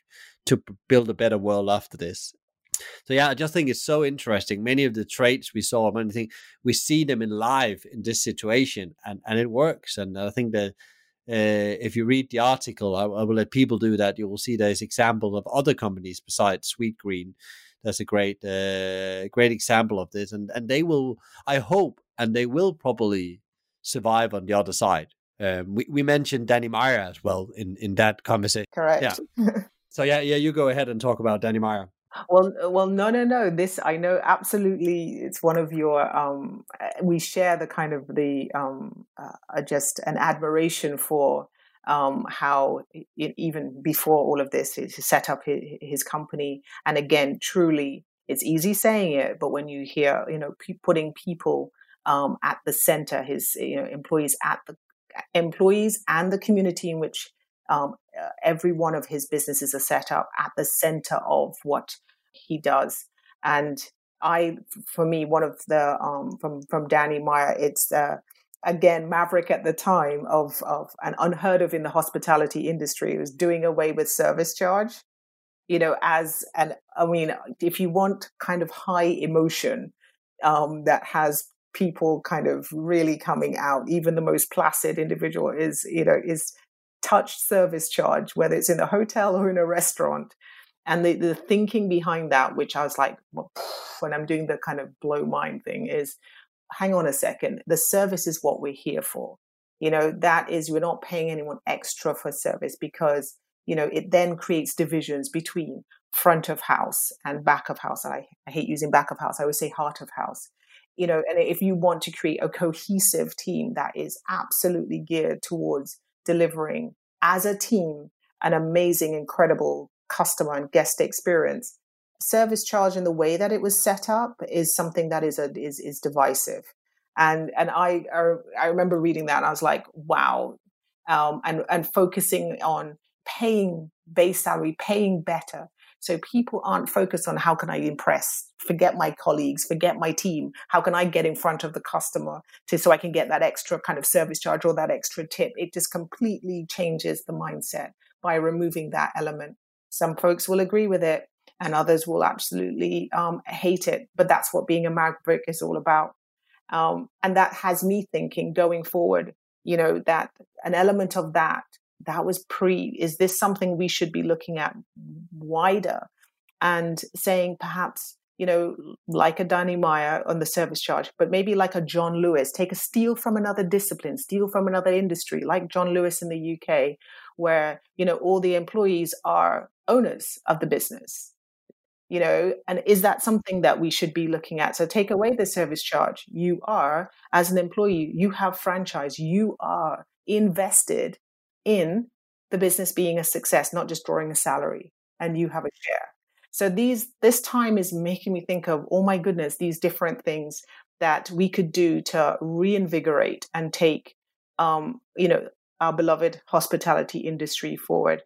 S3: to build a better world after this. So yeah, I just think it's so interesting. Many of the traits we saw, many things we see them in live in this situation, and and it works. And I think that uh, if you read the article, I, I, will let people do that. You will see there's examples of other companies besides Sweetgreen. That's a great uh, great example of this, and and they will, I hope, and they will probably survive on the other side. Um, we, we mentioned Danny Meyer as well in, in that conversation.
S2: Correct.
S3: Yeah. so yeah, yeah, you go ahead and talk about Danny Meyer.
S2: Well, uh, well, no, no, no. This I know absolutely. It's one of your. Um, uh, we share the kind of the um, uh, just an admiration for um, how it, even before all of this, he set up his, his, company. And again, truly, it's easy saying it, but when you hear, you know, p- putting people um, at the center, his you know employees at the employees and the community in which um, every one of his businesses are set up at the center of what he does. And I, for me, one of the um, from from Danny Meyer, it's uh, again maverick at the time of of and unheard of in the hospitality industry. It was doing away with service charge. You know, as and I mean, if you want kind of high emotion um, that has people kind of really coming out, even the most placid individual is you know is touched service charge, whether it's in a hotel or in a restaurant. And the, the thinking behind that which i was like well, when i'm doing the kind of blow mind thing is hang on a second the service is what we're here for. You know that is we're not paying anyone extra for service because you know it then creates divisions between front of house and back of house. I, I hate using back of house i always say heart of house you know and if you want to create a cohesive team that is absolutely geared towards delivering as a team an amazing incredible customer and guest experience. Service charge in the way that it was set up is something that is a, is is divisive, and and I I remember reading that and I was like, wow, um, and and focusing on paying base salary, paying better. So people aren't focused on how can I impress, forget my colleagues, forget my team. How can I get in front of the customer to so I can get that extra kind of service charge or that extra tip? It just completely changes the mindset by removing that element. Some folks will agree with it, and others will absolutely um, hate it. But that's what being a maverick is all about. Um, and that has me thinking going forward, you know, that an element of that, that was pre, is this something we should be looking at wider? And saying perhaps, you know, like a Danny Meyer on the service charge, but maybe like a John Lewis, take a steal from another discipline, steal from another industry, like John Lewis in the UK, where, you know, all the employees are owners of the business you know? And is that something that we should be looking at? So take away the service charge. You are as an employee you have franchise. You are invested in the business being a success not just drawing a salary and you have a share so these this time is making me think of oh my goodness these different things that we could do to reinvigorate and take um, you know our beloved hospitality industry forward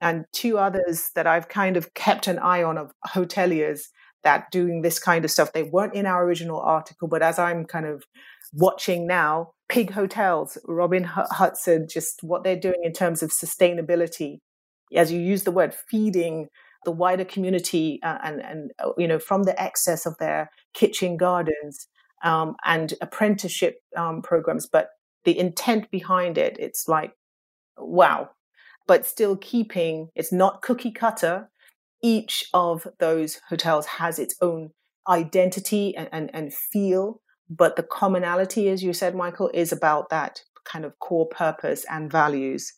S2: and two others that I've kind of kept an eye on of hoteliers that doing this kind of stuff. They weren't in our original article, but as I'm kind of watching now, Pig Hotels, Robin Hutson, just what they're doing in terms of sustainability, as you use the word, feeding the wider community uh, and, and uh, you know from the excess of their kitchen gardens um, and apprenticeship um, programs, but the intent behind it, it's like, wow, but still keeping it's not cookie cutter. Each of those hotels has its own identity and, and, and feel, but the commonality, as you said, Michael, is about that kind of core purpose and values.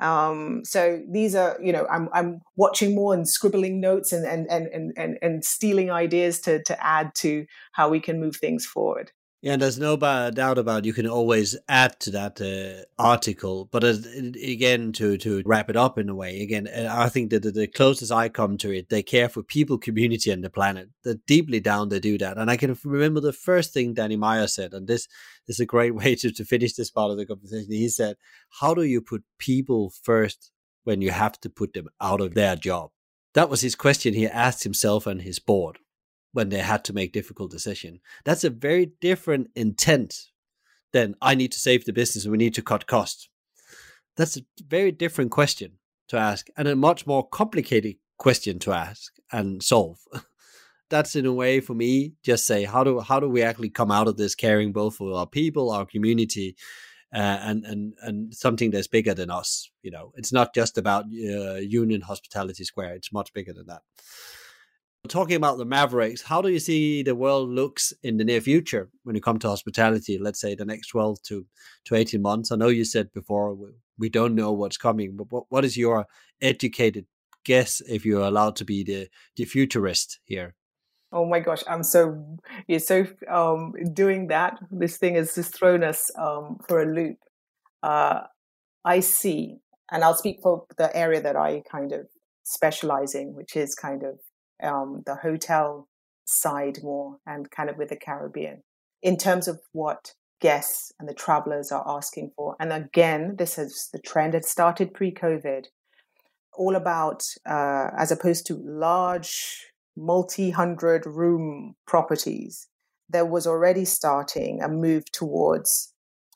S2: Um, so these are, you know, I'm I'm watching more and scribbling notes and and and and and stealing ideas to to add to how we can move things forward.
S3: Yeah, and there's no doubt about it. you can always add to that uh, article. But uh, again, to to wrap it up in a way, again, uh, I think that the closest I come to it, they care for people, community, and the planet. They're deeply down. They do that, and I can remember the first thing Danny Meyer said, and this is a great way to to finish this part of the conversation. He said, "How do you put people first when you have to put them out of their job?" That was his question he asked himself and his board when they had to make difficult decision. That's a very different intent than I need to save the business and we need to cut costs. That's a very different question to ask and a much more complicated question to ask and solve. That's in a way for me just say how do how do we actually come out of this caring both for our people, our community, uh, and and and something that's bigger than us. You know, it's not just about uh, Union Hospitality Square; it's much bigger than that. Talking about the Mavericks, how do you see the world looks in the near future when you come to hospitality? Let's say the next twelve to to eighteen months. I know you said before we don't know what's coming, but what, what is your educated guess if you're allowed to be the the futurist here?
S2: Oh my gosh, I'm so you're so um, doing that. This thing has just thrown us um, for a loop. Uh, I see, and I'll speak for the area that I kind of specialize in, which is kind of um, the hotel side more and kind of with the Caribbean in terms of what guests and the travelers are asking for. And again, this is the trend had started pre COVID. all about, uh, as opposed to large multi hundred room properties, there was already starting a move towards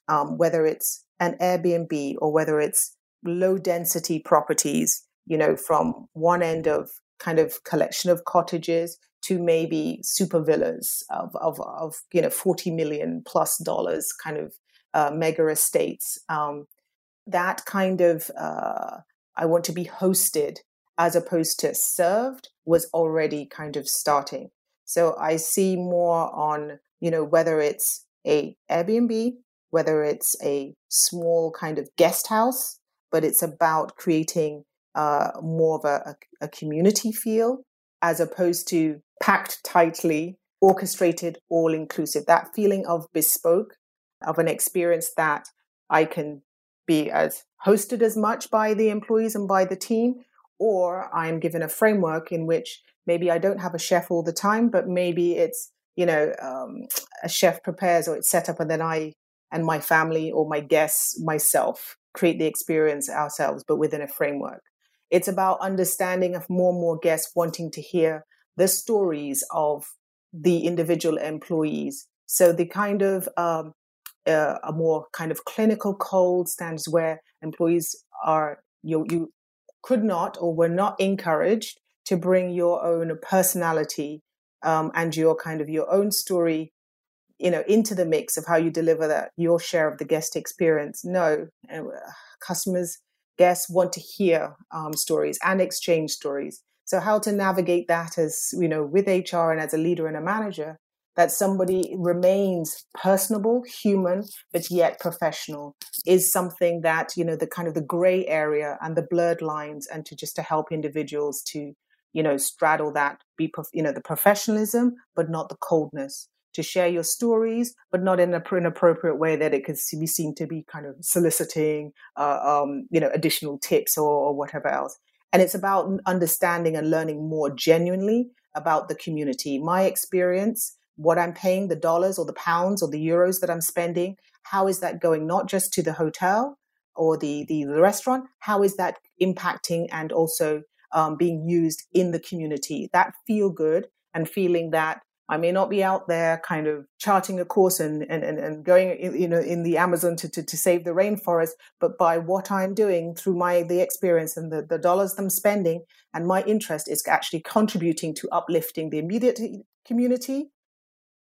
S2: um, whether it's an Airbnb or whether it's low density properties, you know, from one end of kind of collection of cottages to maybe super villas of, of, of you know, 40 million plus dollars kind of uh, mega estates. Um, that kind of, uh, I want to be hosted as opposed to served was already kind of starting. So I see more on, you know, whether it's a Airbnb, whether it's a small kind of guest house, but it's about creating uh, more of a, a, community feel as opposed to packed tightly, orchestrated, all inclusive. That feeling of bespoke, of an experience that I can be as hosted as much by the employees and by the team, or I'm given a framework in which maybe I don't have a chef all the time, but maybe it's you know um, a chef prepares or it's set up, and then I and my family or my guests myself create the experience ourselves, but within a framework. It's about understanding of more and more guests wanting to hear the stories of the individual employees. So the kind of um, uh, a more kind of clinical cold stands where employees are you you could not or were not encouraged to bring your own personality um, and your kind of your own story you know into the mix of how you deliver that your share of the guest experience no uh, customers guests want to hear um, stories and exchange stories. So how to navigate that as you know with hr and as a leader and a manager that somebody remains personable human but yet professional is something that you know the kind of the gray area and the blurred lines and to just to help individuals to you know straddle that be you know the professionalism but not the coldness to share your stories but not in an inappropriate way that it could be seen to be kind of soliciting uh, um, you know additional tips or, or whatever else and it's about understanding and learning more genuinely about the community my experience what I'm paying, the dollars or the pounds or the euros that I'm spending, how is that going not just to the hotel or the, the, the restaurant? How is that impacting and also um, being used in the community? That feel good and feeling that I may not be out there kind of charting a course and, and, and, going, you know, in the Amazon to, to, to save the rainforest, but by what I'm doing through my, the experience and the, the dollars I'm spending and my interest is actually contributing to uplifting the immediate community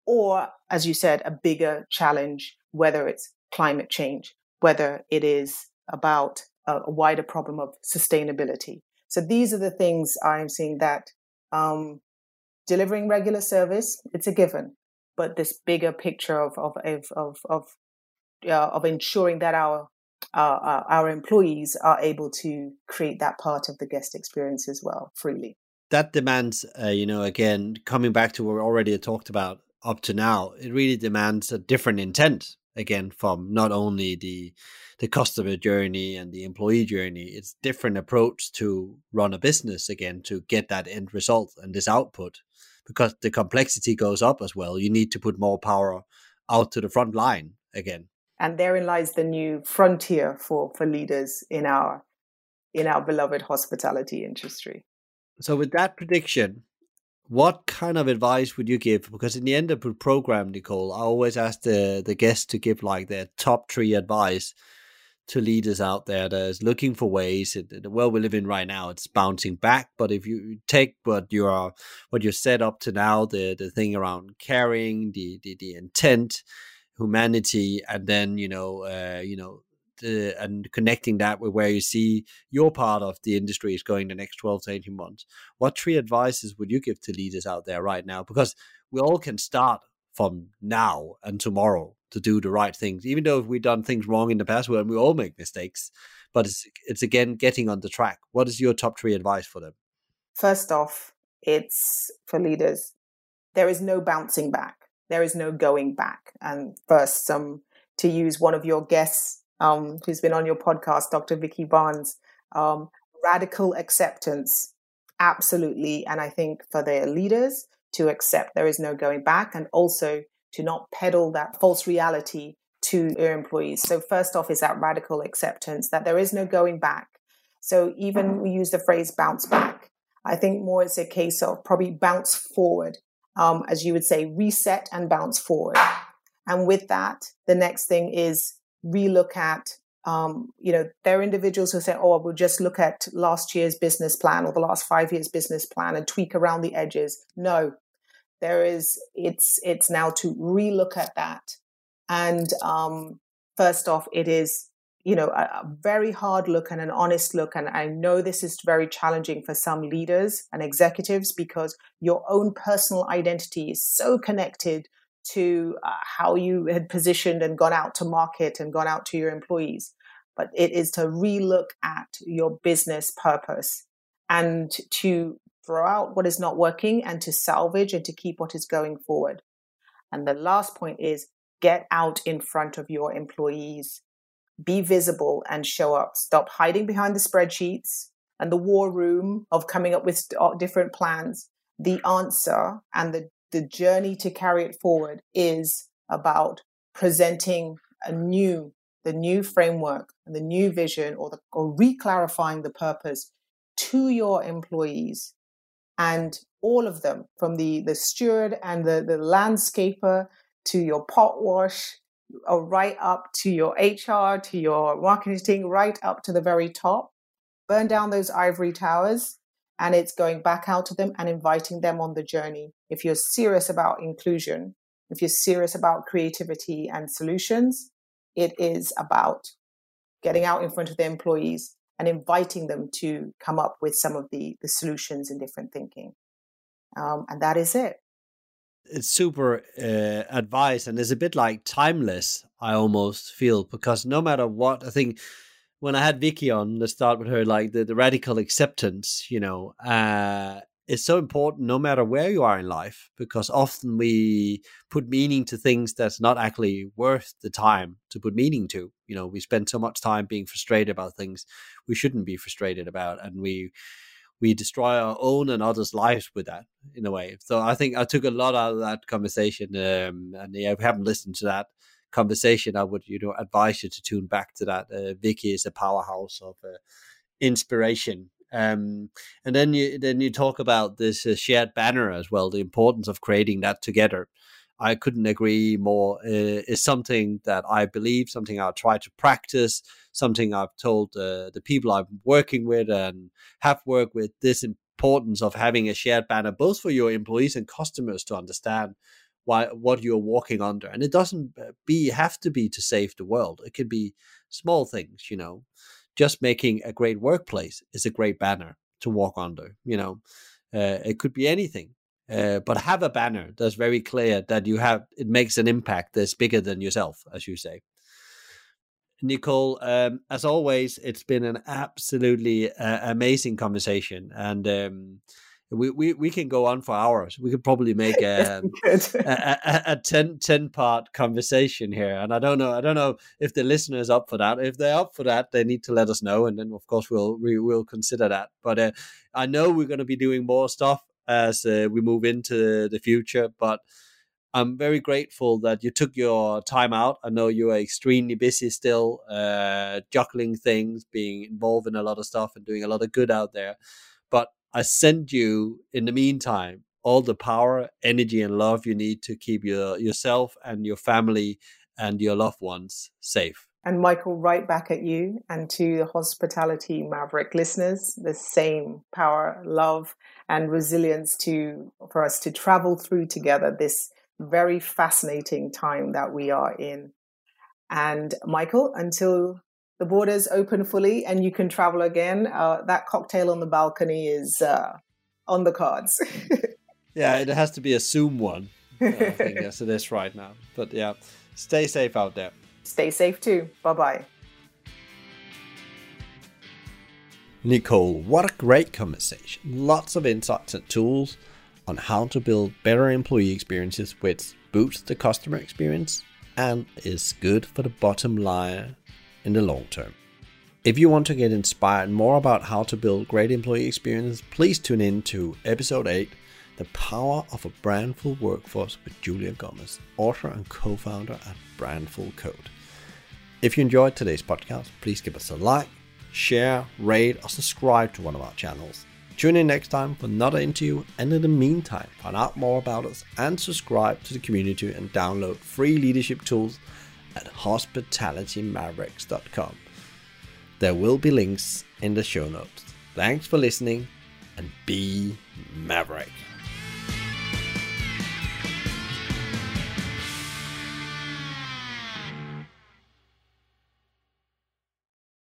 S2: or, as you said, a bigger challenge, whether it's climate change, whether it is about a, a wider problem of sustainability. So these are the things I'm seeing that um, delivering regular service, it's a given, but this bigger picture of of of of uh, of ensuring that our uh, our employees are able to create that part of the guest experience as well freely.
S3: That demands, uh, you know, again, coming back to what we already talked about up to now, it really demands a different intent again from not only the the customer journey and the employee journey it's different approach to run a business again to get that end result and this output because the complexity goes up as well. You need to put more power out to the front line again.
S2: And therein lies the new frontier for for leaders in our in our beloved hospitality industry.
S3: So with that prediction what kind of advice would you give? Because in the end of the program, Nicole, I always ask the the guests to give like their top three advice to leaders out there that is looking for ways. The world we live in right now, it's bouncing back. But if you take what you are, what you're set up to now, the the thing around caring, the the, the intent, humanity, and then you know, uh, you know, and connecting that with where you see your part of the industry is going the next 12 to 18 months what three advices would you give to leaders out there right now because we all can start from now and tomorrow to do the right things even though we've done things wrong in the past and we all make mistakes but it's it's again getting on the track what is your top three advice for them
S2: first off it's for leaders there is no bouncing back there is no going back and first some to use one of your guests um, who's been on your podcast, Dr. Vicky Barnes. Um, radical acceptance, absolutely. And I think for their leaders to accept there is no going back and also to not peddle that false reality to their employees. So, first off, is that radical acceptance that there is no going back. So even we use the phrase bounce back. I think more it's a case of probably bounce forward, um, as you would say, reset and bounce forward. And with that, the next thing is relook at um, you know, there are individuals who say, oh, we'll just look at last year's business plan or the last five years business plan and tweak around the edges. No, there is, it's, it's now to relook at that. And um, first off, it is, you know, a, a very hard look and an honest look. And I know this is very challenging for some leaders and executives because your own personal identity is so connected to uh, how you had positioned and gone out to market and gone out to your employees but it is to relook at your business purpose and to throw out what is not working and to salvage and to keep what is going forward. And the last point is get out in front of your employees. Be visible and show up. Stop hiding behind the spreadsheets and the war room of coming up with different plans. The answer and the, the journey to carry it forward is about presenting a new the new framework and the new vision or, the, or reclarifying the purpose to your employees and all of them from the, the steward and the, the landscaper to your pot wash or right up to your hr to your marketing right up to the very top. Burn down those ivory towers and it's going back out to them and inviting them on the journey. If you're serious about inclusion if you're serious about creativity and solutions it is about getting out in front of the employees and inviting them to come up with some of the, the solutions and different thinking. Um, and that is it.
S3: It's super uh, advice, and it's a bit like timeless. I almost feel because no matter what, I think when I had Vicky on, let's start with her, like the, the radical acceptance, you know, uh, is so important no matter where you are in life because often we put meaning to things that's not actually worth the time to put meaning to. You know we spend so much time being frustrated about things we shouldn't be frustrated about and we we destroy our own and others lives with that in a way. So i think i took a lot out of that conversation um, and yeah, if you haven't listened to that conversation i would you know advise you to tune back to that. Uh, vicky is a powerhouse of uh, inspiration um, and then you then you talk about this uh, shared banner as well, the importance of creating that together. I couldn't agree more. Uh, is something that I believe, something I try to practice, something I've told uh, the people I'm working with and have worked with. This importance of having a shared banner, both for your employees and customers, to understand why what you're walking under. And it doesn't uh, be have to be to save the world. It could be small things, you know just making a great workplace is a great banner to walk under. You know, uh, it could be anything, uh, but have a banner that's very clear that you have. It makes an impact that's bigger than yourself, as you say. Nicole, um, as always, it's been an absolutely uh, amazing conversation, and um, we, we, we can go on for hours. We could probably make a, a, a, a 10, 10 part conversation here. And I don't know, I don't know if the listener is up for that. If they're up for that, they need to let us know. And then of course we'll, we will consider that. But uh, I know we're going to be doing more stuff as uh, we move into the future, but I'm very grateful that you took your time out. I know you are extremely busy still, uh, juggling things, being involved in a lot of stuff and doing a lot of good out there. But I send you in the meantime all the power, energy, and love you need to keep your yourself and your family and your loved ones safe.
S2: And Michael, right back at you and to the hospitality maverick listeners, the same power, love, and resilience to for us to travel through together this very fascinating time that we are in. And Michael, until the borders open fully and you can travel again, uh, that cocktail on the balcony is uh, on the cards.
S3: yeah, it has to be a Zoom one. Uh, I think yes, it is right now. But yeah, stay safe out there.
S2: Stay safe too. Bye bye.
S3: Nicole, what a great conversation. Lots of insights and tools on how to build better employee experiences which boosts the customer experience and is good for the bottom line in the long term. If you want to get inspired more about how to build great employee experiences, please tune in to episode 8 The Power of a Brandful Workforce with Julia Gomez, author and co founder at Brandful Code. If you enjoyed today's podcast, please give us a like,
S1: share, rate, or subscribe to one of our channels. Tune in next time for another interview, and in the meantime, find out more about us and subscribe to the community and download free leadership tools at hospitalitymavericks.com. There will be links in the show notes. Thanks for listening and be Maverick.